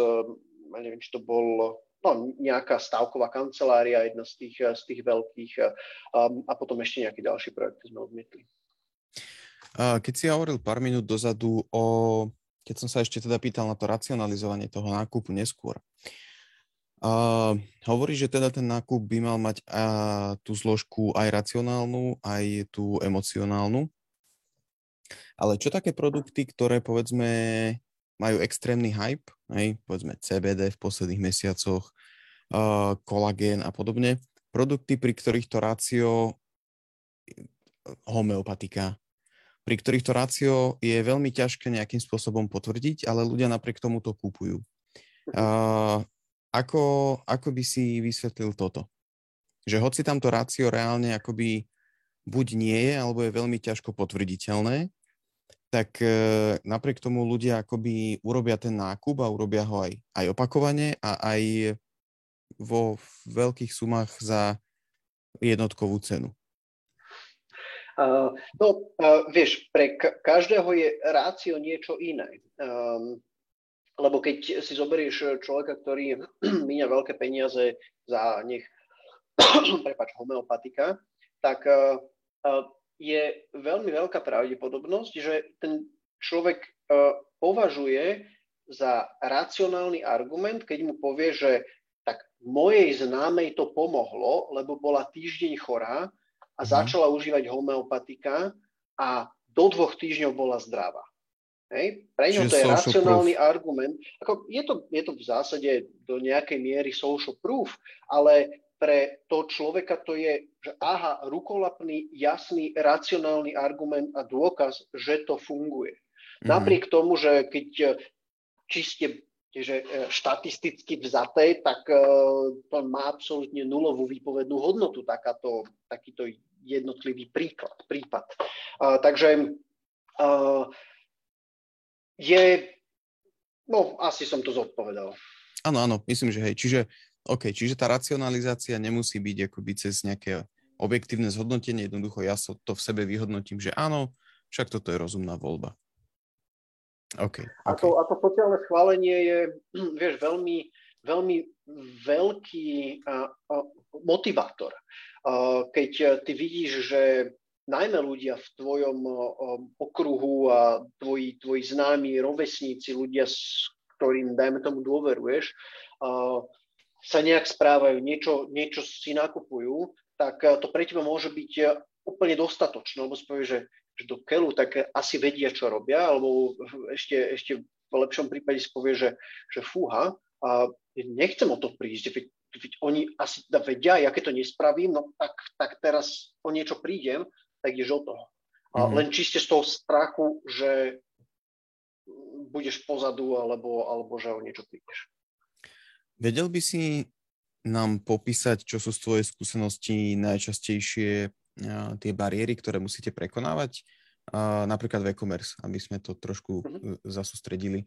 neviem, či to bol no, nejaká stavková kancelária, jedna z tých, z tých veľkých a potom ešte nejaký ďalší projekt sme odmietli. Keď si hovoril pár minút dozadu o, keď som sa ešte teda pýtal na to racionalizovanie toho nákupu neskôr, Uh, hovorí, že teda ten nákup by mal mať uh, tú zložku aj racionálnu, aj tú emocionálnu. Ale čo také produkty, ktoré povedzme majú extrémny hype, hej, povedzme CBD v posledných mesiacoch, uh, kolagén a podobne, produkty, pri ktorých to rácio homeopatika, pri ktorých to rácio je veľmi ťažké nejakým spôsobom potvrdiť, ale ľudia napriek tomu to kúpujú. Uh, ako, ako by si vysvetlil toto? Že hoci tam to rácio reálne akoby buď nie je, alebo je veľmi ťažko potvrditeľné, tak e, napriek tomu ľudia akoby urobia ten nákup a urobia ho aj, aj opakovane a aj vo veľkých sumách za jednotkovú cenu. Uh, no, uh, vieš, pre ka- každého je rácio niečo iné. Um, lebo keď si zoberieš človeka, ktorý míňa veľké peniaze za nech, prepač, homeopatika, tak uh, je veľmi veľká pravdepodobnosť, že ten človek považuje za racionálny argument, keď mu povie, že tak mojej známej to pomohlo, lebo bola týždeň chorá a mm. začala užívať homeopatika a do dvoch týždňov bola zdravá. Hej? Pre ňo to je racionálny proof. argument. Ako, je, to, je to v zásade do nejakej miery social proof, ale pre to človeka to je, že aha, rukolapný, jasný, racionálny argument a dôkaz, že to funguje. Mm. Napriek tomu, že keď čiste že štatisticky vzaté, tak to má absolútne nulovú výpovednú hodnotu, takáto, takýto jednotlivý príklad, prípad. Uh, takže uh, je, no asi som to zodpovedal. Áno, áno, myslím, že hej. Čiže, OK, čiže tá racionalizácia nemusí byť akoby cez nejaké objektívne zhodnotenie, jednoducho ja so to v sebe vyhodnotím, že áno, však toto je rozumná voľba. Okay, a, to, a to sociálne schválenie je, vieš, veľmi, veľmi veľký motivátor. Keď ty vidíš, že najmä ľudia v tvojom okruhu a tvoji, tvoji známi, rovesníci, ľudia, s ktorým, dajme tomu, dôveruješ, sa nejak správajú, niečo, niečo si nakupujú, tak to pre teba môže byť úplne dostatočné, lebo si povieš, že, že do keľu, tak asi vedia, čo robia, alebo ešte, ešte v lepšom prípade si povie, že, že fúha, a nechcem o to prísť, veď oni asi teda vedia, ja keď to nespravím, no tak, tak teraz o niečo prídem, tak ideš o toho. Mm-hmm. Len čiste z toho strachu, že budeš pozadu alebo, alebo že o niečo prídeš. Vedel by si nám popísať, čo sú z tvojej skúsenosti najčastejšie tie bariéry, ktoré musíte prekonávať, napríklad v e-commerce, aby sme to trošku mm-hmm. zasústredili.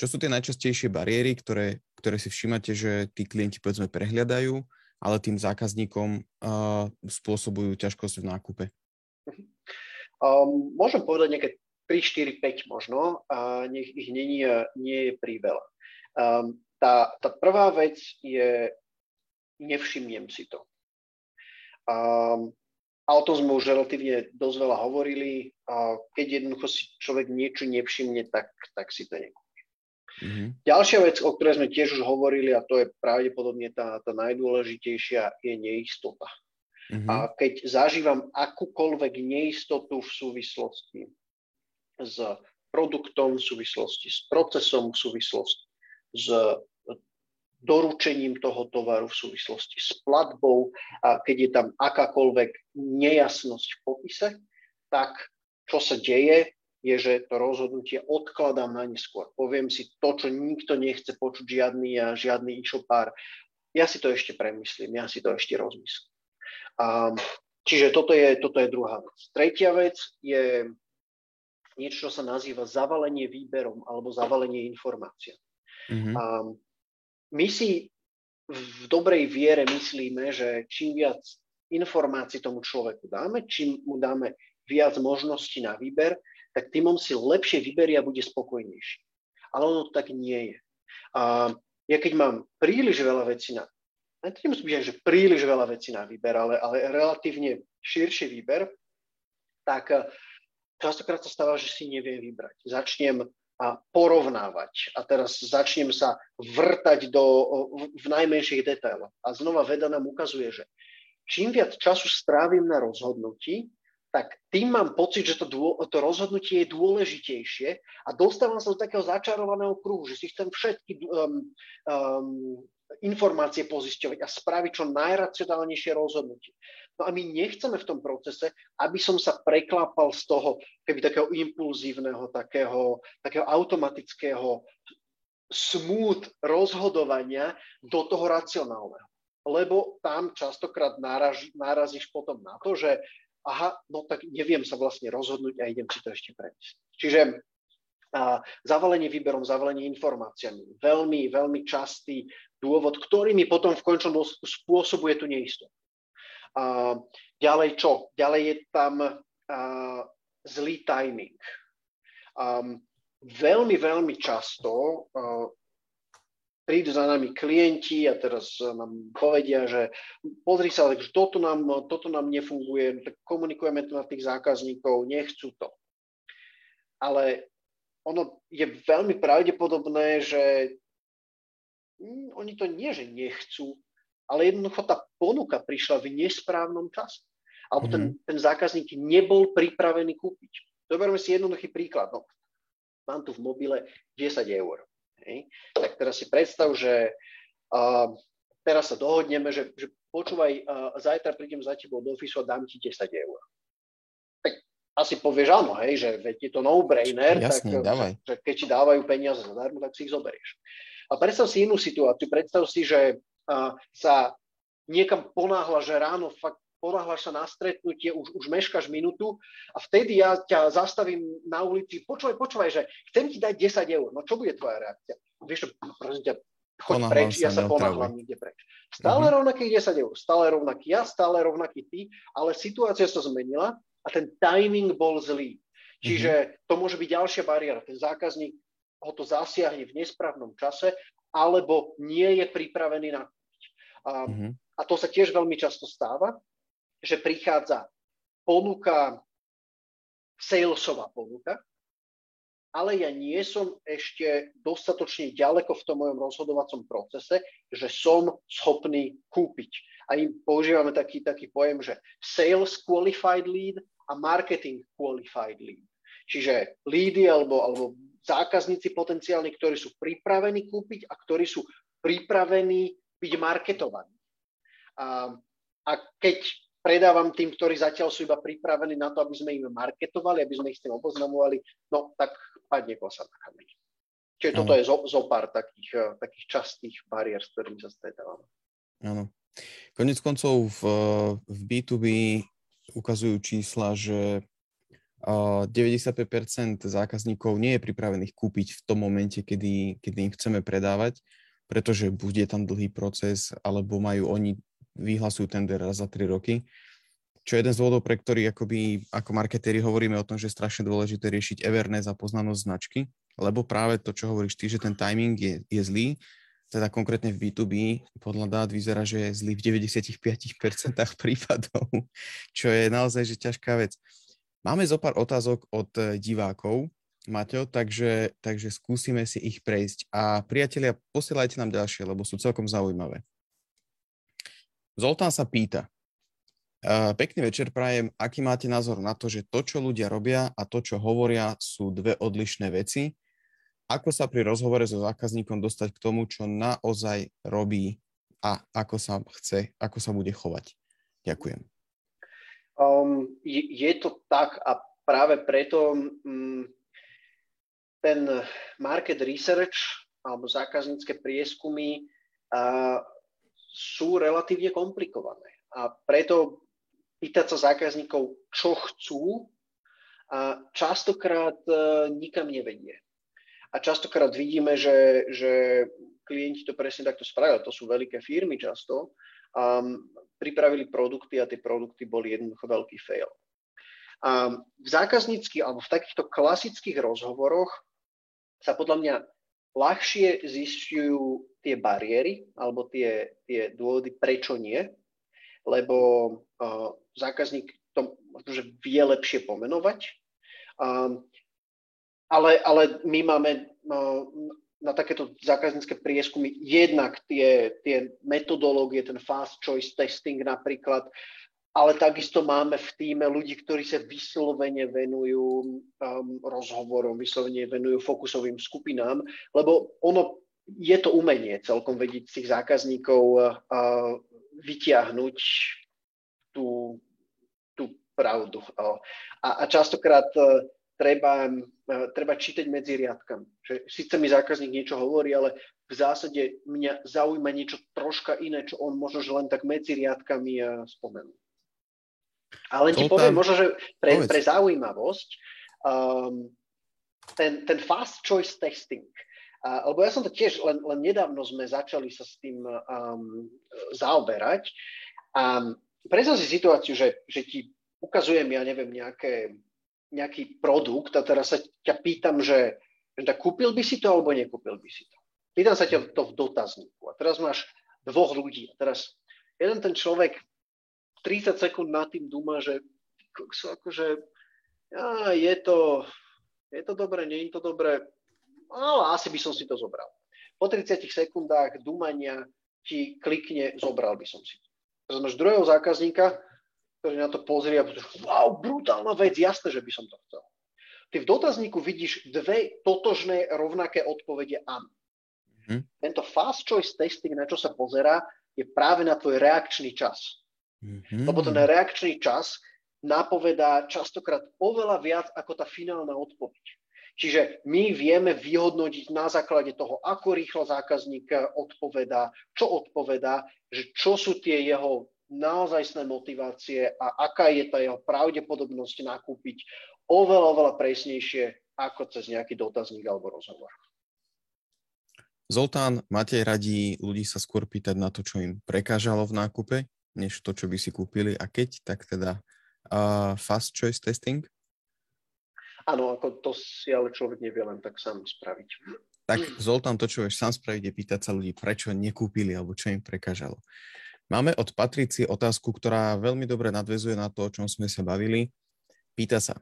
Čo sú tie najčastejšie bariéry, ktoré, ktoré si všímate, že tí klienti povedzme prehľadajú, ale tým zákazníkom uh, spôsobujú ťažkosť v nákupe? Um, môžem povedať nejaké 3, 4, 5 možno, a nech ich nie, nie je veľa. Um, tá, tá prvá vec je, nevšimnem si to. Um, a o tom sme už relatívne dosť veľa hovorili. A keď jednoducho si človek niečo nevšimne, tak, tak si to nekúpi. Mm-hmm. Ďalšia vec, o ktorej sme tiež už hovorili, a to je pravdepodobne tá, tá najdôležitejšia, je neistota. Mm-hmm. A keď zažívam akúkoľvek neistotu v súvislosti s produktom, v súvislosti s procesom, v súvislosti s doručením toho tovaru, v súvislosti s platbou, a keď je tam akákoľvek nejasnosť v popise, tak čo sa deje? Je, že to rozhodnutie odkladám na neskôr. Poviem si to, čo nikto nechce počuť, žiadny a žiadny e-shopár. Ja si to ešte premyslím, ja si to ešte rozmyslím. A, čiže toto je, toto je druhá vec. Tretia vec je niečo, čo sa nazýva zavalenie výberom alebo zavalenie informácií. Mm-hmm. A my si v dobrej viere myslíme, že čím viac informácií tomu človeku dáme, čím mu dáme viac možností na výber, tak tým on si lepšie vyberie a bude spokojnejší. Ale ono tak nie je. A ja keď mám príliš veľa vecí na, to nemusí byť, že príliš veľa vecí na výber, ale, ale relatívne širší výber, tak eh, častokrát sa stáva, že si neviem vybrať. Začnem a porovnávať a teraz začnem sa vrtať do, v najmenších detailoch. A znova veda nám ukazuje, že čím viac času strávim na rozhodnutí, tak tým mám pocit, že to, dô, to rozhodnutie je dôležitejšie a dostávam sa do takého začarovaného kruhu, že si chcem všetky um, um, informácie pozisťovať a spraviť čo najracionálnejšie rozhodnutie. No a my nechceme v tom procese, aby som sa preklápal z toho keby takého impulzívneho, takého, takého automatického smút rozhodovania do toho racionálneho. Lebo tam častokrát náraž, nárazíš potom na to, že aha, no tak neviem sa vlastne rozhodnúť a idem si to ešte prejsť. Čiže a zavalenie výberom, zavalenie informáciami. Veľmi, veľmi častý dôvod, ktorý mi potom v končnom dôsledku spôsobuje tú neistotu. A ďalej čo? Ďalej je tam a, zlý timing. Um, veľmi, veľmi často prídu za nami klienti a teraz nám povedia, že pozri sa, že toto nám, toto nám nefunguje, tak komunikujeme to na tých zákazníkov, nechcú to. Ale ono je veľmi pravdepodobné, že hm, oni to nie, že nechcú, ale jednoducho tá ponuka prišla v nesprávnom čase. Alebo mm-hmm. ten, mhm. ten zákazník nebol pripravený kúpiť. Zoberme si jednoduchý príklad. No, mám tu v mobile 10 eur. Hej. Tak teraz si predstav, že uh, teraz sa dohodneme, že, že počúvaj, uh, zajtra prídem za tebou do ofisu a dám ti 10 eur asi povieš áno, hej, že veď je to no-brainer, Jasne, tak dávaj. Že, keď ti dávajú peniaze zadarmo, tak si ich zoberieš. A predstav si inú situáciu, predstav si, že uh, sa niekam ponáhla, že ráno fakt ponáhľaš sa na stretnutie, už, už meškaš minútu a vtedy ja ťa zastavím na ulici, počúvaj, počúvaj, že chcem ti dať 10 eur, no čo bude tvoja reakcia? Vieš, prosím ťa, choď Ponáhľam preč, ja sa ponáhľam niekde preč. Stále uh-huh. rovnakých 10 eur, stále rovnaký ja, stále rovnaký ty, ale situácia sa zmenila a ten timing bol zlý. Čiže mm-hmm. to môže byť ďalšia bariéra. Ten zákazník ho to zasiahne v nesprávnom čase alebo nie je pripravený na a, mm-hmm. a to sa tiež veľmi často stáva, že prichádza ponuka, salesová ponuka, ale ja nie som ešte dostatočne ďaleko v tom mojom rozhodovacom procese, že som schopný kúpiť a im používame taký, taký pojem, že sales qualified lead a marketing qualified lead. Čiže lídy alebo, alebo zákazníci potenciálni, ktorí sú pripravení kúpiť a ktorí sú pripravení byť marketovaní. A, a keď predávam tým, ktorí zatiaľ sú iba pripravení na to, aby sme im marketovali, aby sme ich s tým oboznamovali, no tak padne kosa na kameni. Čiže ano. toto je zo, zo pár takých, takých častých bariér, s ktorými sa stretávame. Áno. Konec koncov v, v B2B ukazujú čísla, že 95% zákazníkov nie je pripravených kúpiť v tom momente, kedy, kedy im chceme predávať, pretože bude tam dlhý proces, alebo majú oni, vyhlasujú tender raz za 3 roky. Čo je jeden z dôvodov, pre ktorý akoby, ako marketéri hovoríme o tom, že je strašne dôležité riešiť awareness a poznanosť značky, lebo práve to, čo hovoríš ty, že ten timing je, je zlý, teda konkrétne v B2B, podľa dát vyzerá, že je zlý v 95% prípadov, čo je naozaj že ťažká vec. Máme zo pár otázok od eh, divákov, Maťo, takže, takže skúsime si ich prejsť. A priatelia, posielajte nám ďalšie, lebo sú celkom zaujímavé. Zoltán sa pýta, pekný večer prajem, aký máte názor na to, že to, čo ľudia robia a to, čo hovoria, sú dve odlišné veci ako sa pri rozhovore so zákazníkom dostať k tomu, čo naozaj robí a ako sa chce, ako sa bude chovať. Ďakujem. Um, je, je to tak a práve preto um, ten market research alebo zákaznícke prieskumy uh, sú relatívne komplikované. A preto pýtať sa zákazníkov, čo chcú, a častokrát uh, nikam nevedie. A častokrát vidíme, že, že klienti to presne takto spravili. To sú veľké firmy často. Um, pripravili produkty a tie produkty boli jednoducho veľký fail. A v zákazníckých alebo v takýchto klasických rozhovoroch sa podľa mňa ľahšie zistujú tie bariéry alebo tie, tie dôvody, prečo nie, lebo uh, zákazník to možno, vie lepšie pomenovať. Um, ale, ale my máme no, na takéto zákaznícke prieskumy jednak tie, tie metodológie, ten fast choice testing napríklad, ale takisto máme v týme ľudí, ktorí sa vyslovene venujú um, rozhovorom, vyslovene venujú fokusovým skupinám, lebo ono je to umenie celkom vedieť tých zákazníkov uh, vytiahnuť tú, tú pravdu. A, a častokrát uh, treba, eh, treba čítať medzi riadkami. Že síce mi zákazník niečo hovorí, ale v zásade mňa zaujíma niečo troška iné, čo on možno len tak medzi riadkami eh, spomenul. Ale ti poviem, možno, že pre, pre zaujímavosť, um, ten, ten fast choice testing, uh, lebo ja som to tiež, len, len nedávno sme začali sa s tým um, zaoberať. A predstav si situáciu, že, že ti ukazujem, ja neviem, nejaké, nejaký produkt a teraz sa ťa pýtam, že, že tak kúpil by si to alebo nekúpil by si to. Pýtam sa ťa to v dotazníku a teraz máš dvoch ľudí a teraz jeden ten človek 30 sekúnd nad tým dúma, že akože ja, je to, je to dobré, nie je to dobré, ale asi by som si to zobral. Po 30 sekundách dúmania ti klikne, zobral by som si to. Máš druhého zákazníka, ktorý na to pozrie a povie, wow, brutálna vec, jasné, že by som to chcel. Ty v dotazníku vidíš dve totožné rovnaké odpovede áno. Mm-hmm. Tento fast choice testing, na čo sa pozerá, je práve na tvoj reakčný čas. Mm-hmm. Lebo ten reakčný čas napovedá častokrát oveľa viac ako tá finálna odpoveď. Čiže my vieme vyhodnotiť na základe toho, ako rýchlo zákazník odpovedá, čo odpovedá, že čo sú tie jeho naozajstné motivácie a aká je tá jeho pravdepodobnosť nakúpiť oveľa, oveľa presnejšie ako cez nejaký dotazník alebo rozhovor. Zoltán, máte radí ľudí sa skôr pýtať na to, čo im prekážalo v nákupe, než to, čo by si kúpili a keď, tak teda uh, fast choice testing? Áno, ako to si ale človek nevie len tak sám spraviť. Tak Zoltán, to, čo vieš sám spraviť, je pýtať sa ľudí, prečo nekúpili alebo čo im prekážalo. Máme od Patrici otázku, ktorá veľmi dobre nadvezuje na to, o čom sme sa bavili. Pýta sa,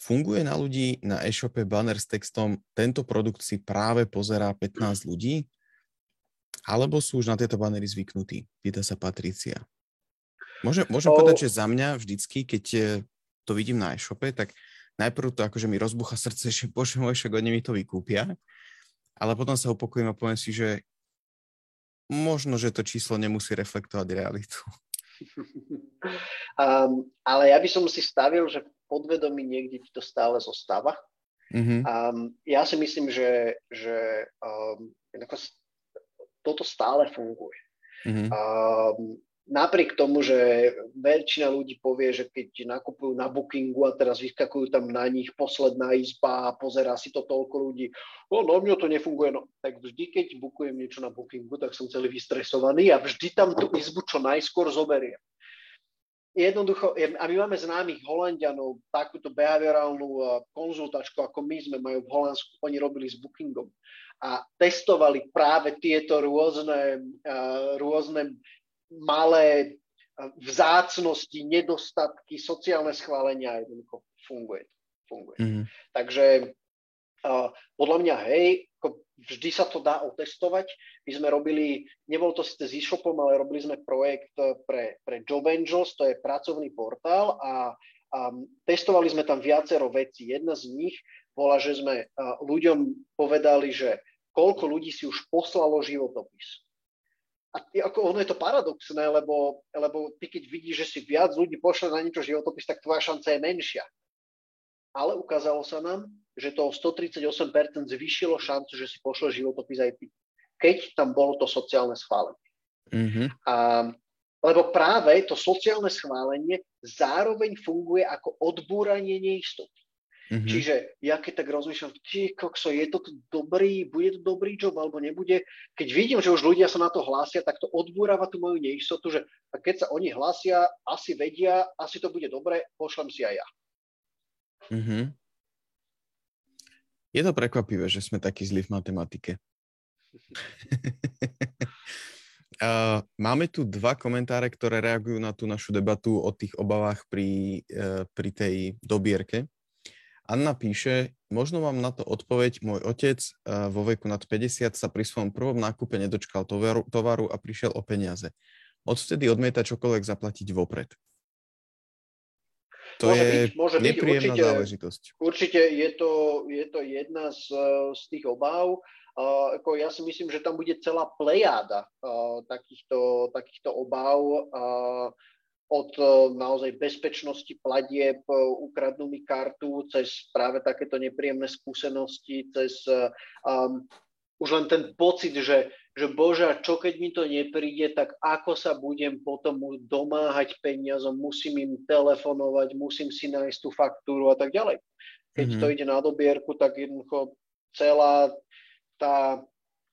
funguje na ľudí na e-shope banner s textom tento produkt si práve pozerá 15 ľudí? Alebo sú už na tieto bannery zvyknutí? Pýta sa Patricia. Môžem, môžem oh. povedať, že za mňa vždycky, keď eh, to vidím na e-shope, tak najprv to akože mi rozbucha srdce, že bože môj, však oni mi to vykúpia, ale potom sa upokojím a poviem si, že možno, že to číslo nemusí reflektovať realitu. Um, ale ja by som si stavil, že v podvedomí niekde ti to stále zostáva. Mm-hmm. Um, ja si myslím, že, že um, toto stále funguje. Mm-hmm. Um, napriek tomu, že väčšina ľudí povie, že keď nakupujú na Bookingu a teraz vyskakujú tam na nich posledná izba a pozerá si to toľko ľudí, no na mňa to nefunguje, no tak vždy, keď bukujem niečo na Bookingu, tak som celý vystresovaný a vždy tam tú izbu čo najskôr zoberiem. Jednoducho, a my máme známych Holandianov, takúto behaviorálnu konzultačku, ako my sme majú v Holandsku, oni robili s Bookingom a testovali práve tieto rôzne, rôzne malé vzácnosti, nedostatky, sociálne schválenia jednoducho funguje. funguje. Mm-hmm. Takže uh, podľa mňa, hej, ako vždy sa to dá otestovať. My sme robili, nebol to síce s e-shopom, ale robili sme projekt pre, pre Job Angels, to je pracovný portál a um, testovali sme tam viacero vecí. Jedna z nich bola, že sme uh, ľuďom povedali, že koľko ľudí si už poslalo životopis a ako ono je to paradoxné, lebo, lebo ty keď vidíš, že si viac ľudí pošle na niečo životopis, tak tvoja šanca je menšia. Ale ukázalo sa nám, že to o 138% zvýšilo šancu, že si pošle životopis aj ty. Keď tam bolo to sociálne schválenie. Mm-hmm. A, lebo práve to sociálne schválenie zároveň funguje ako odbúranie neistoty. Mm-hmm. Čiže ja keď tak rozmýšľam, ty kokso, je to dobrý, bude to dobrý job alebo nebude, keď vidím, že už ľudia sa na to hlásia, tak to odbúrava tú moju neistotu, že keď sa oni hlásia, asi vedia, asi to bude dobre, pošlem si aj ja. Mm-hmm. Je to prekvapivé, že sme takí zlí v matematike. Uh, máme tu dva komentáre, ktoré reagujú na tú našu debatu o tých obavách pri, uh, pri tej dobierke. Anna píše, možno mám na to odpoveď, môj otec uh, vo veku nad 50 sa pri svojom prvom nákupe nedočkal tovaru, tovaru a prišiel o peniaze. Odvtedy odmieta čokoľvek zaplatiť vopred. To môže je byť, môže nepríjemná byť. Určite, záležitosť. Určite je to, je to jedna z, z tých obáv. Uh, ako ja si myslím, že tam bude celá plejáda uh, takýchto, takýchto obáv. Uh, od e, naozaj bezpečnosti platieb, e, ukradnú mi kartu, cez práve takéto nepríjemné skúsenosti, cez um, už len ten pocit, že, že bože, čo keď mi to nepríde, tak ako sa budem potom domáhať peniazom, musím im telefonovať, musím si nájsť tú faktúru a tak ďalej. Keď mm-hmm. to ide na dobierku, tak jednoducho celá tá,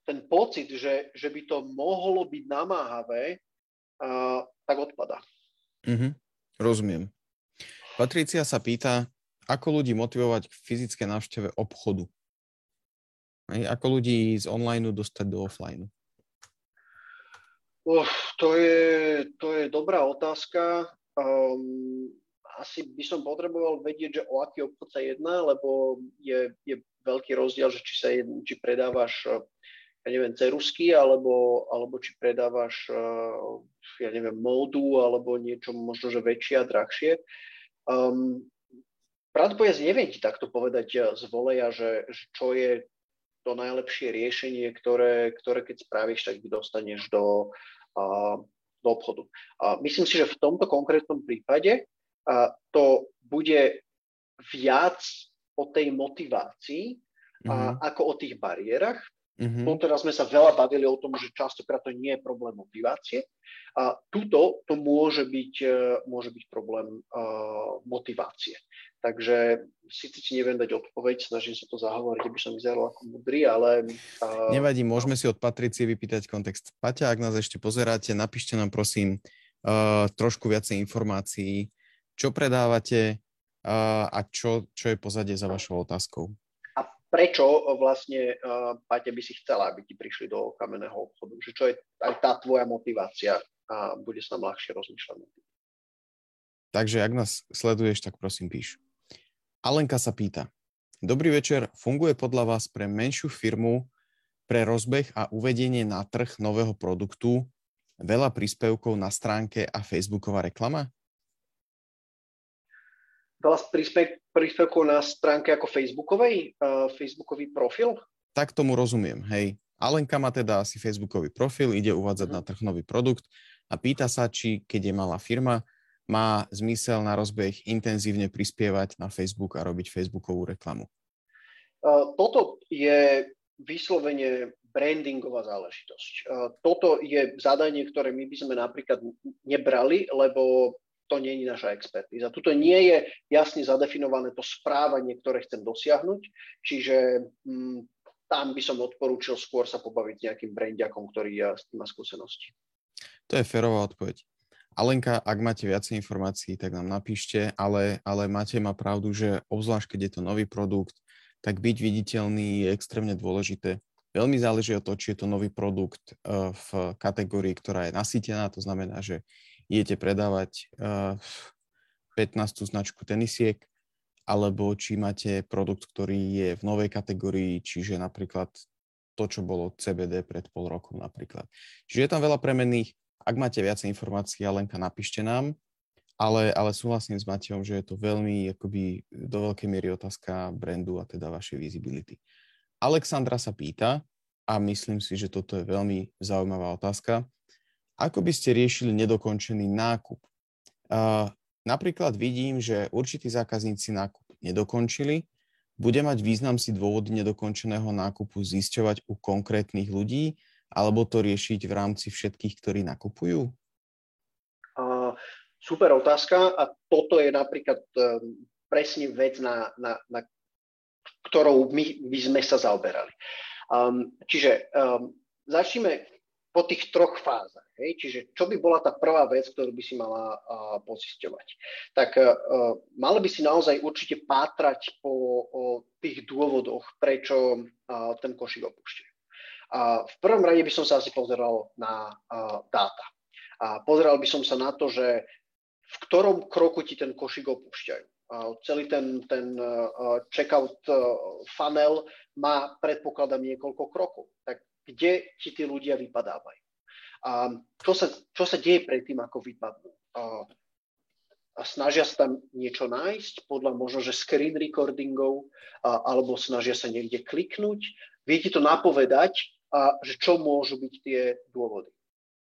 ten pocit, že, že by to mohlo byť namáhavé, uh, tak odpada. Mm-hmm. Rozumiem. Patricia sa pýta, ako ľudí motivovať k fyzické návšteve obchodu? Hej, ako ľudí z online dostať do offline? Uf, to, je, to je dobrá otázka. Um, asi by som potreboval vedieť, že o aký obchod sa jedná, lebo je, je veľký rozdiel, že či, sa jedn, či predávaš ja neviem, cerusky, alebo, alebo či predávaš, ja neviem, módu, alebo niečo možno, že väčšie a drahšie. Um, Pravdepodobne neviem ti takto povedať z voleja, že, že čo je to najlepšie riešenie, ktoré, ktoré keď spravíš, tak dostaneš do, uh, do obchodu. Uh, myslím si, že v tomto konkrétnom prípade uh, to bude viac o tej motivácii mm-hmm. ako o tých bariérach, Mm-hmm. Teraz sme sa veľa bavili o tom, že častokrát to nie je problém motivácie. A tuto to môže byť, e, môže byť problém uh, motivácie. Takže síce ti neviem dať odpoveď, snažím sa to zahovoriť, aby som vyzeral ako mudrý, ale... Uh, Nevadí, môžeme si od Patricie vypýtať kontext. Paťa, ak nás ešte pozeráte, napíšte nám prosím uh, trošku viacej informácií, čo predávate uh, a čo, čo je pozadie za vašou otázkou prečo vlastne Paťa by si chcela, aby ti prišli do kamenného obchodu? Že čo je aj tá tvoja motivácia a bude sa nám ľahšie rozmýšľať. Takže ak nás sleduješ, tak prosím píš. Alenka sa pýta. Dobrý večer, funguje podľa vás pre menšiu firmu pre rozbeh a uvedenie na trh nového produktu veľa príspevkov na stránke a Facebooková reklama? Veľa príspevkov na stránke ako Facebookovej, uh, Facebookový profil? Tak tomu rozumiem, hej. Alenka má teda asi Facebookový profil, ide uvádzať uh-huh. na trh nový produkt a pýta sa, či keď je malá firma, má zmysel na rozbeh intenzívne prispievať na Facebook a robiť Facebookovú reklamu. Uh, toto je vyslovene brandingová záležitosť. Uh, toto je zadanie, ktoré my by sme napríklad nebrali, lebo to nie je naša expertíza. Tuto nie je jasne zadefinované to správanie, ktoré chcem dosiahnuť, čiže mm, tam by som odporúčil skôr sa pobaviť nejakým brandiakom, ktorý s tým má skúsenosti. To je férová odpoveď. Alenka, ak máte viacej informácií, tak nám napíšte, ale, ale máte ma pravdu, že obzvlášť, keď je to nový produkt, tak byť viditeľný je extrémne dôležité. Veľmi záleží o to, či je to nový produkt eh, v kategórii, ktorá je nasýtená, to znamená, že idete predávať uh, eh, 15. značku tenisiek, alebo či máte produkt, ktorý je v novej kategórii, čiže napríklad to, čo bolo CBD pred pol rokom napríklad. Čiže je tam veľa premenných. Ak máte viac informácií, Lenka, napíšte nám, ale, ale súhlasím s Matejom, že je to veľmi akoby do veľkej miery otázka brandu a teda vašej visibility. Alexandra sa pýta, a myslím si, že toto je veľmi zaujímavá otázka, ako by ste riešili nedokončený nákup? Uh, napríklad vidím, že určití zákazníci nákup nedokončili. Bude mať význam si dôvody nedokončeného nákupu zisťovať u konkrétnych ľudí alebo to riešiť v rámci všetkých, ktorí nakupujú? Uh, super otázka a toto je napríklad um, presne vec, na, na, na ktorou my by sme sa zaoberali. Um, čiže um, začneme po tých troch fázach. Hej? Čiže čo by bola tá prvá vec, ktorú by si mala uh, pocisťovať? Tak uh, mala by si naozaj určite pátrať po o tých dôvodoch, prečo uh, ten košík opúšťajú. Uh, v prvom rade by som sa asi pozeral na uh, dáta. A pozeral by som sa na to, že v ktorom kroku ti ten košík opúšťajú. Uh, celý ten, ten uh, checkout uh, funnel má, predpokladám, niekoľko krokov. Tak kde ti tí ľudia vypadávajú. A čo sa, čo sa deje predtým, ako vypadnú? A, a snažia sa tam niečo nájsť podľa možno, že screen recordingov, a, alebo snažia sa niekde kliknúť. Viete to napovedať, a, že čo môžu byť tie dôvody.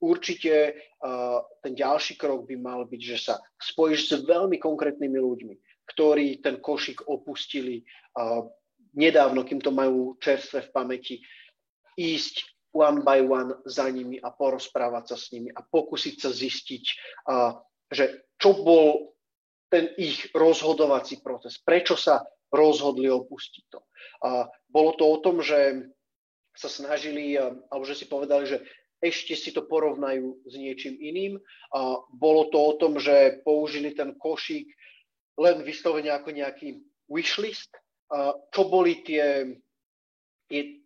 Určite a, ten ďalší krok by mal byť, že sa spojíš s veľmi konkrétnymi ľuďmi, ktorí ten košík opustili a, nedávno, kým to majú čerstvé v pamäti ísť one by one za nimi a porozprávať sa s nimi a pokúsiť sa zistiť, že čo bol ten ich rozhodovací proces, prečo sa rozhodli opustiť to. Bolo to o tom, že sa snažili, alebo že si povedali, že ešte si to porovnajú s niečím iným. Bolo to o tom, že použili ten košík len vyslovene ako nejaký wishlist, čo boli tie, tie,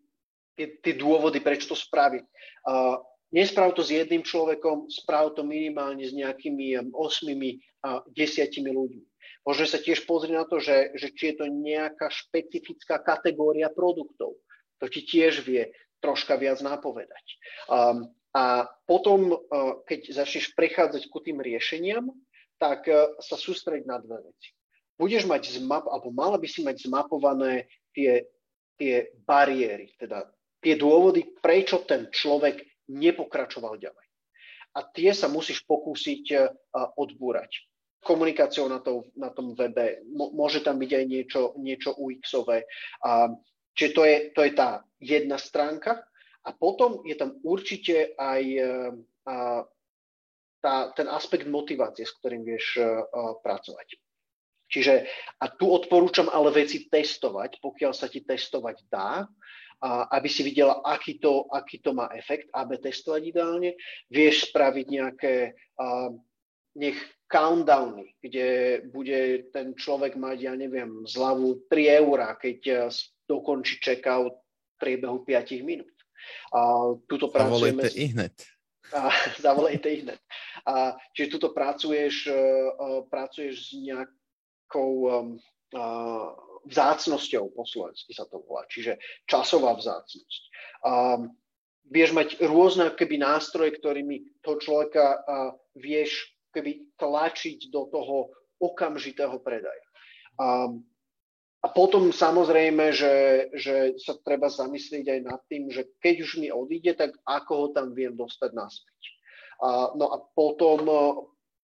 tie, tie dôvody, prečo to spraviť. Uh, nesprav to s jedným človekom, sprav to minimálne s nejakými um, a desiatimi ľuďmi. Môže sa tiež pozrieť na to, že, že či je to nejaká špecifická kategória produktov. To ti tiež vie troška viac napovedať. Um, a potom, uh, keď začneš prechádzať ku tým riešeniam, tak uh, sa sústrediť na dve veci. Budeš mať zmap, alebo mala by si mať zmapované tie, tie bariéry, teda tie dôvody, prečo ten človek nepokračoval ďalej. A tie sa musíš pokúsiť uh, odbúrať komunikáciou na, to, na tom webe, môže tam byť aj niečo, niečo UX-ové. A, čiže to je, to je tá jedna stránka. A potom je tam určite aj a, tá, ten aspekt motivácie, s ktorým vieš a, pracovať. Čiže a tu odporúčam ale veci testovať, pokiaľ sa ti testovať dá, a aby si videla, aký to, aký to má efekt, aby testovať ideálne. Vieš spraviť nejaké, a, nech countdowny, kde bude ten človek mať, ja neviem, zľavu 3 eurá, keď eh, dokončí checkout v priebehu 5 minút. A tuto pracujeme... Zavolejte i hneď. A, zavolejte i hneď. A, čiže tuto pracuješ, uh, pracuješ s nejakou um, uh, vzácnosťou, po slovensky sa to volá, čiže časová vzácnosť. Um, vieš mať rôzne keby nástroje, ktorými toho človeka uh, vieš keby tlačiť do toho okamžitého predaja. A, a potom samozrejme, že, že sa treba zamyslieť aj nad tým, že keď už mi odíde, tak ako ho tam viem dostať naspäť. A, no a potom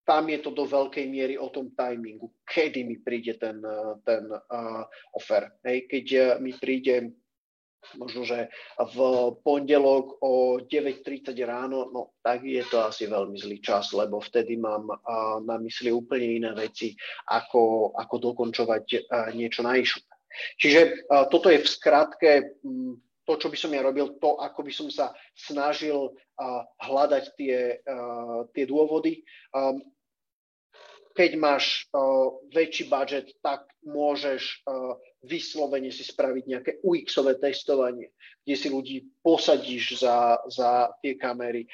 tam je to do veľkej miery o tom timingu, kedy mi príde ten, ten uh, offer. Hej, keď mi príde možno, že v pondelok o 9.30 ráno, no tak je to asi veľmi zlý čas, lebo vtedy mám na mysli úplne iné veci, ako, ako dokončovať niečo na e Čiže toto je v skratke to, čo by som ja robil, to, ako by som sa snažil hľadať tie, tie dôvody keď máš uh, väčší budget, tak môžeš uh, vyslovene si spraviť nejaké UX-ové testovanie, kde si ľudí posadíš za, za tie kamery.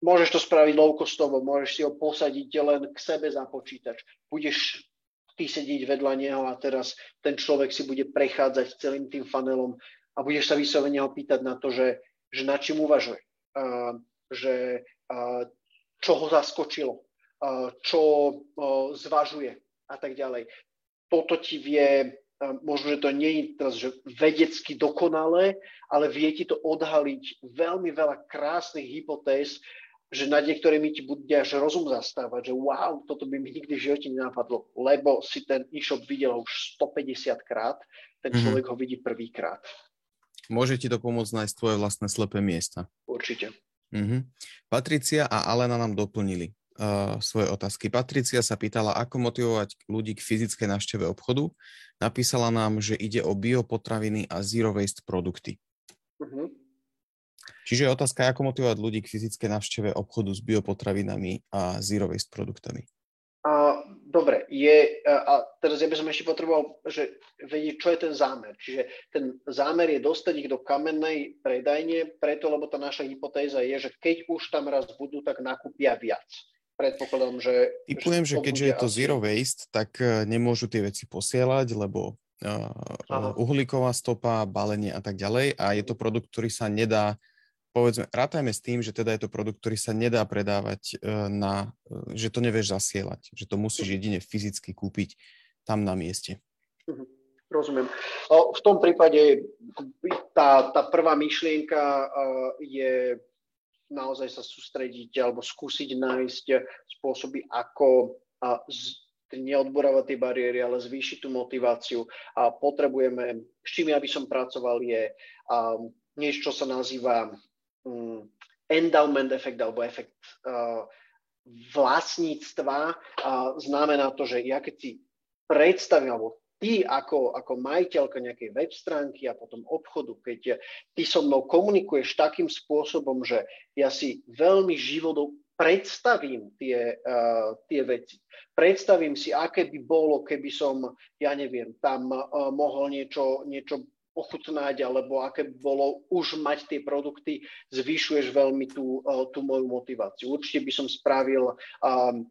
Môžeš to spraviť low-costovo, môžeš si ho posadiť len k sebe za počítač. Budeš ty sedieť vedľa neho a teraz ten človek si bude prechádzať celým tým funnelom a budeš sa vyslovene ho pýtať na to, že, že na čím uvažuje, uh, že uh, čo ho zaskočilo, čo zvažuje a tak ďalej. Toto ti vie, možno, že to nie je teraz že vedecky dokonalé, ale vie ti to odhaliť veľmi veľa krásnych hypotéz, že nad niektorými ti bude až rozum zastávať, že wow, toto by mi nikdy v živote nenapadlo, lebo si ten e-shop videl už 150 krát, ten mhm. človek mm-hmm. ho vidí prvýkrát. Môže ti to pomôcť nájsť tvoje vlastné slepé miesta. Určite. Mm-hmm. Patricia a Alena nám doplnili uh, svoje otázky. Patricia sa pýtala, ako motivovať ľudí k fyzickej návšteve obchodu. Napísala nám, že ide o biopotraviny a zero waste produkty. Uh-huh. Čiže je otázka, ako motivovať ľudí k fyzickej návšteve obchodu s biopotravinami a zero waste produktami. Uh, dobre, je, a teraz ja by som ešte potreboval, že vedieť, čo je ten zámer. Čiže ten zámer je dostať ich do kamennej predajne, preto, lebo tá naša hypotéza je, že keď už tam raz budú, tak nakúpia viac predpokladom, že... Typujem, že, že keďže je to zero waste, tak e, nemôžu tie veci posielať, lebo uh, uhlíková stopa, balenie a tak ďalej. A je to produkt, ktorý sa nedá, povedzme, rátajme s tým, že teda je to produkt, ktorý sa nedá predávať uh, na, uh, že to nevieš zasielať, že to musíš mhm. jedine fyzicky kúpiť tam na mieste. Uh-huh. Rozumiem. V tom prípade tá, tá prvá myšlienka je naozaj sa sústrediť alebo skúsiť nájsť spôsoby, ako neodborávať tie bariéry, ale zvýšiť tú motiváciu. A potrebujeme, s čím ja by som pracoval, je niečo, čo sa nazýva um, endowment efekt alebo efekt uh, vlastníctva. Znamená to, že ja keď si predstavím, alebo ty ako, ako majiteľka nejakej web stránky a potom obchodu, keď ty so mnou komunikuješ takým spôsobom, že ja si veľmi živodou predstavím tie, uh, tie veci. Predstavím si, aké by bolo, keby som, ja neviem, tam uh, mohol niečo, niečo ochutnať, alebo aké bolo už mať tie produkty, zvyšuješ veľmi tú, uh, tú moju motiváciu. Určite by som spravil um,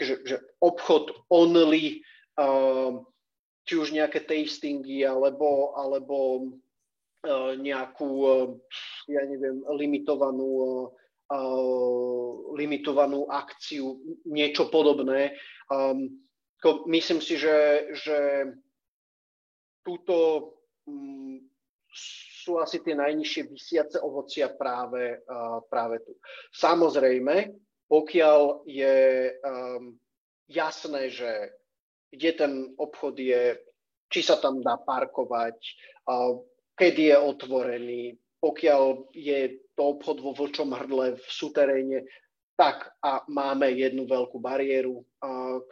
že, že obchod only, um, či už nejaké tastingy, alebo, alebo uh, nejakú, uh, ja neviem, limitovanú uh, limitovanú akciu, niečo podobné. Um, myslím si, že, že túto sú asi tie najnižšie vysiace ovocia práve, práve tu. Samozrejme, pokiaľ je um, jasné, že kde ten obchod je, či sa tam dá parkovať, kedy je otvorený, pokiaľ je to obchod vo vlčom hrdle v suteréne, tak a máme jednu veľkú bariéru,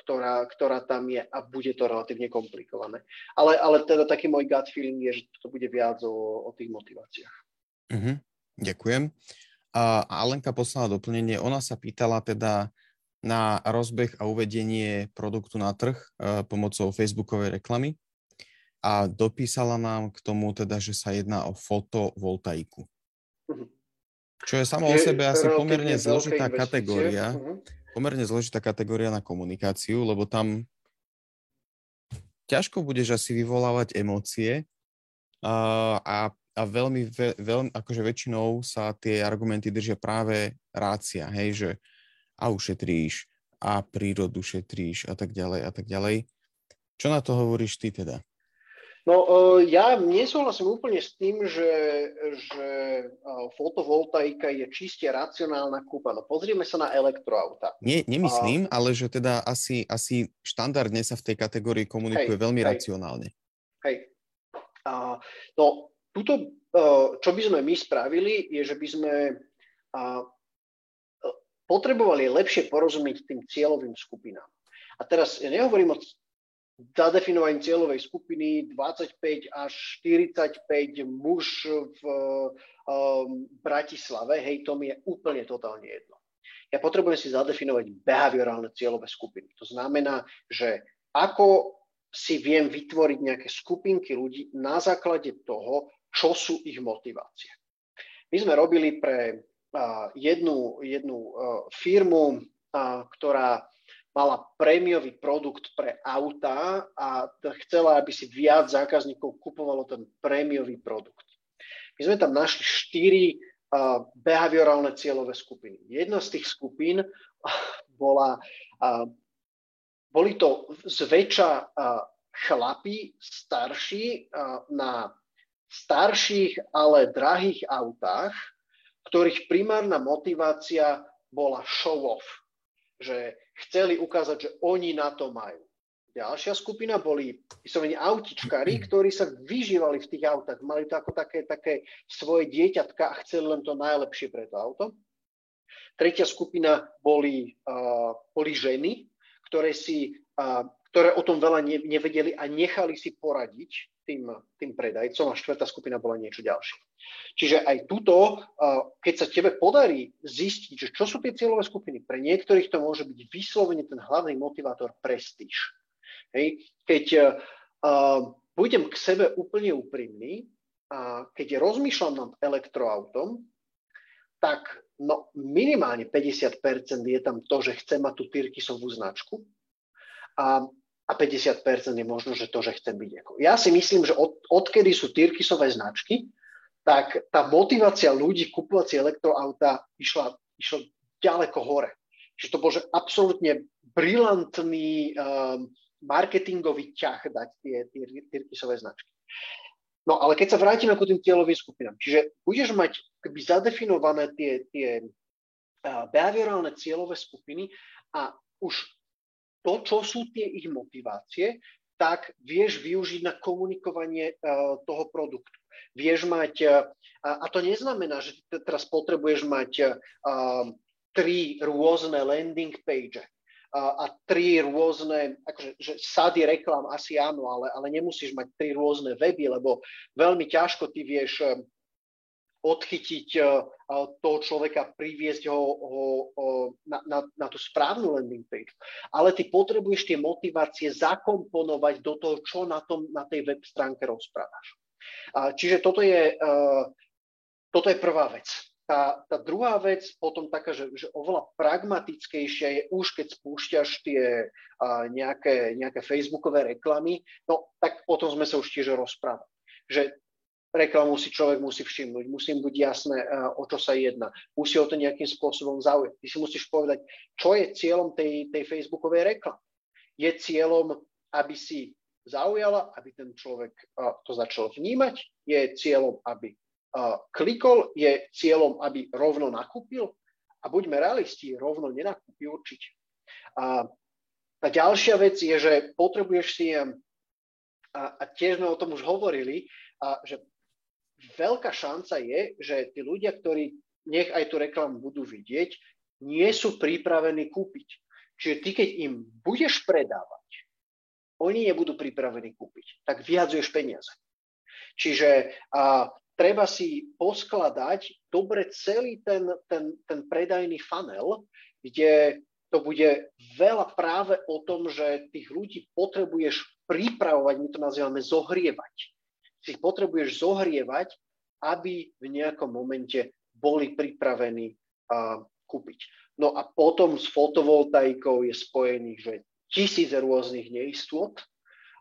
ktorá, ktorá tam je a bude to relatívne komplikované. Ale, ale teda taký môj gut feeling je, že to bude viac o, o tých motiváciách. Mm-hmm. Ďakujem. A Alenka poslala doplnenie. Ona sa pýtala teda na rozbeh a uvedenie produktu na trh uh, pomocou facebookovej reklamy a dopísala nám k tomu teda, že sa jedná o fotovoltaiku. Mm-hmm. Čo je samo o sebe asi pomerne zložitá kategória. Uh-huh. Pomerne zložitá kategória na komunikáciu, lebo tam ťažko budeš asi vyvolávať emócie a, a, a veľmi, ve, veľmi, akože väčšinou sa tie argumenty držia práve rácia, hej, že a ušetríš, a prírodu šetríš a tak ďalej a tak ďalej. Čo na to hovoríš ty teda? No, e, ja nesúhlasím úplne s tým, že, že e, fotovoltaika je čiste racionálna kúpa. No, pozrieme sa na elektroauta. Nie, nemyslím, a... ale že teda asi, asi štandardne sa v tej kategórii komunikuje hej, veľmi hej. racionálne. Hej. A, no, tuto, e, čo by sme my spravili, je, že by sme a, potrebovali lepšie porozumieť tým cieľovým skupinám. A teraz ja nehovorím o zadefinovaním cieľovej skupiny 25 až 45 muž v um, Bratislave, hej, to mi je úplne totálne jedno. Ja potrebujem si zadefinovať behaviorálne cieľové skupiny. To znamená, že ako si viem vytvoriť nejaké skupinky ľudí na základe toho, čo sú ich motivácie. My sme robili pre uh, jednu, jednu uh, firmu, uh, ktorá mala prémiový produkt pre autá a chcela, aby si viac zákazníkov kupovalo ten prémiový produkt. My sme tam našli štyri uh, behaviorálne cieľové skupiny. Jedna z tých skupín bola, uh, boli to zväčša chlapi starší na starších, ale drahých autách, ktorých primárna motivácia bola show-off. Že chceli ukázať, že oni na to majú. Ďalšia skupina boli vyslovene autičkári, ktorí sa vyžívali v tých autách. Mali to ako také, také svoje dieťatka a chceli len to najlepšie pre to auto. Tretia skupina boli, uh, boli ženy, ktoré, si, uh, ktoré o tom veľa ne, nevedeli a nechali si poradiť tým, tým predajcom a štvrtá skupina bola niečo ďalšie. Čiže aj tuto, keď sa tebe podarí zistiť, že čo sú tie cieľové skupiny, pre niektorých to môže byť vyslovene ten hlavný motivátor prestíž. Hej. Keď uh, budem k sebe úplne úprimný, a keď rozmýšľam nad elektroautom, tak no, minimálne 50% je tam to, že chcem mať tú Tyrkisovú značku. A a 50% je možno, že to, že chcem byť ako. Ja si myslím, že od, odkedy sú Tyrkisové značky, tak tá motivácia ľudí kupovať si elektroauta išla, išla ďaleko hore. Čiže to bol že absolútne brilantný um, marketingový ťah dať tie Tyrkisové značky. No ale keď sa vrátime ku tým cieľovým skupinám, čiže budeš mať keby zadefinované tie, tie uh, behaviorálne cieľové skupiny a už to, čo sú tie ich motivácie, tak vieš využiť na komunikovanie uh, toho produktu. Vieš mať, a, a to neznamená, že teraz potrebuješ mať a, tri rôzne landing page a tri rôzne, akože, že sady reklám asi áno, ale, ale nemusíš mať tri rôzne weby, lebo veľmi ťažko ty vieš odchytiť toho človeka, priviesť ho, ho, na, na, na tú správnu landing page. Ale ty potrebuješ tie motivácie zakomponovať do toho, čo na, tom, na tej web stránke rozprávaš. Čiže toto je, toto je prvá vec. Tá, tá druhá vec, potom taká, že, že oveľa pragmatickejšia je už, keď spúšťaš tie uh, nejaké, nejaké facebookové reklamy, no tak o tom sme sa už tiež rozprávali. Že reklamu si človek musí všimnúť, musí byť jasné, uh, o čo sa jedná, musí o to nejakým spôsobom zaujať. Ty si musíš povedať, čo je cieľom tej, tej facebookovej reklamy. Je cieľom, aby si zaujala, aby ten človek to začal vnímať, je cieľom, aby klikol, je cieľom, aby rovno nakúpil a buďme realisti, rovno nenakúpi určite. A, a ďalšia vec je, že potrebuješ si, a, a tiež sme o tom už hovorili, a, že veľká šanca je, že tí ľudia, ktorí nech aj tú reklamu budú vidieť, nie sú pripravení kúpiť. Čiže ty, keď im budeš predávať, oni nebudú pripravení kúpiť, tak vyhadzuješ peniaze. Čiže a, treba si poskladať dobre celý ten, ten, ten predajný funnel, kde to bude veľa práve o tom, že tých ľudí potrebuješ pripravovať, my to nazývame zohrievať. Si ich potrebuješ zohrievať, aby v nejakom momente boli pripravení a, kúpiť. No a potom s fotovoltaikou je spojených, že tisíc rôznych neistôt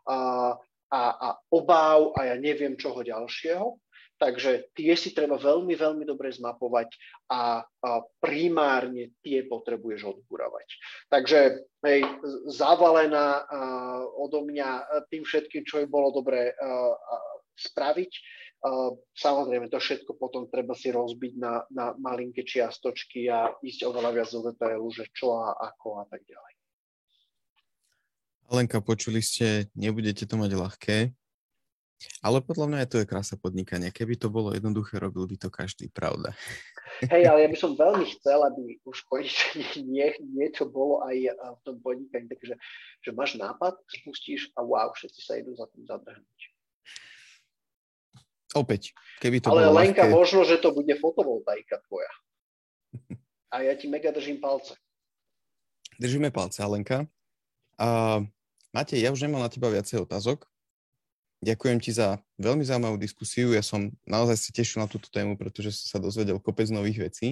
a, a, a obáv a ja neviem čoho ďalšieho. Takže tie si treba veľmi, veľmi dobre zmapovať a, a primárne tie potrebuješ odburavať. Takže hej, zavalená a, odo mňa tým všetkým, čo by bolo dobre spraviť. Samozrejme, to všetko potom treba si rozbiť na, na malinké čiastočky a ísť oveľa viac do detailu, že čo a ako a tak ďalej. Lenka, počuli ste, nebudete to mať ľahké, ale podľa mňa aj to je krása podnikania. Keby to bolo jednoduché, robil by to každý, pravda. Hej, ale ja by som veľmi chcel, aby už konečne nie, niečo bolo aj v tom podnikaní, takže že máš nápad, spustíš a wow, všetci sa idú za tým zadrhnúť. Opäť, keby to Ale bolo Lenka, ľahké... možno, že to bude fotovoltaika tvoja. A ja ti mega držím palce. Držíme palce, Alenka. Uh, Matej, ja už nemám na teba viacej otázok. Ďakujem ti za veľmi zaujímavú diskusiu. Ja som naozaj sa tešil na túto tému, pretože som sa dozvedel kopec nových vecí.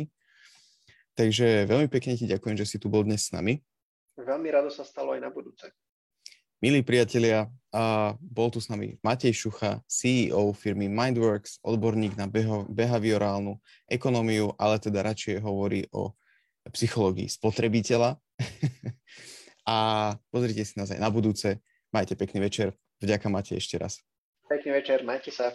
Takže veľmi pekne ti ďakujem, že si tu bol dnes s nami. Veľmi rado sa stalo aj na budúce. Milí priatelia, a bol tu s nami Matej Šucha, CEO firmy Mindworks, odborník na beho- behaviorálnu ekonómiu, ale teda radšej hovorí o psychológii spotrebiteľa. a pozrite si nás aj na budúce. Majte pekný večer. Vďaka máte ešte raz. Pekný večer, majte sa.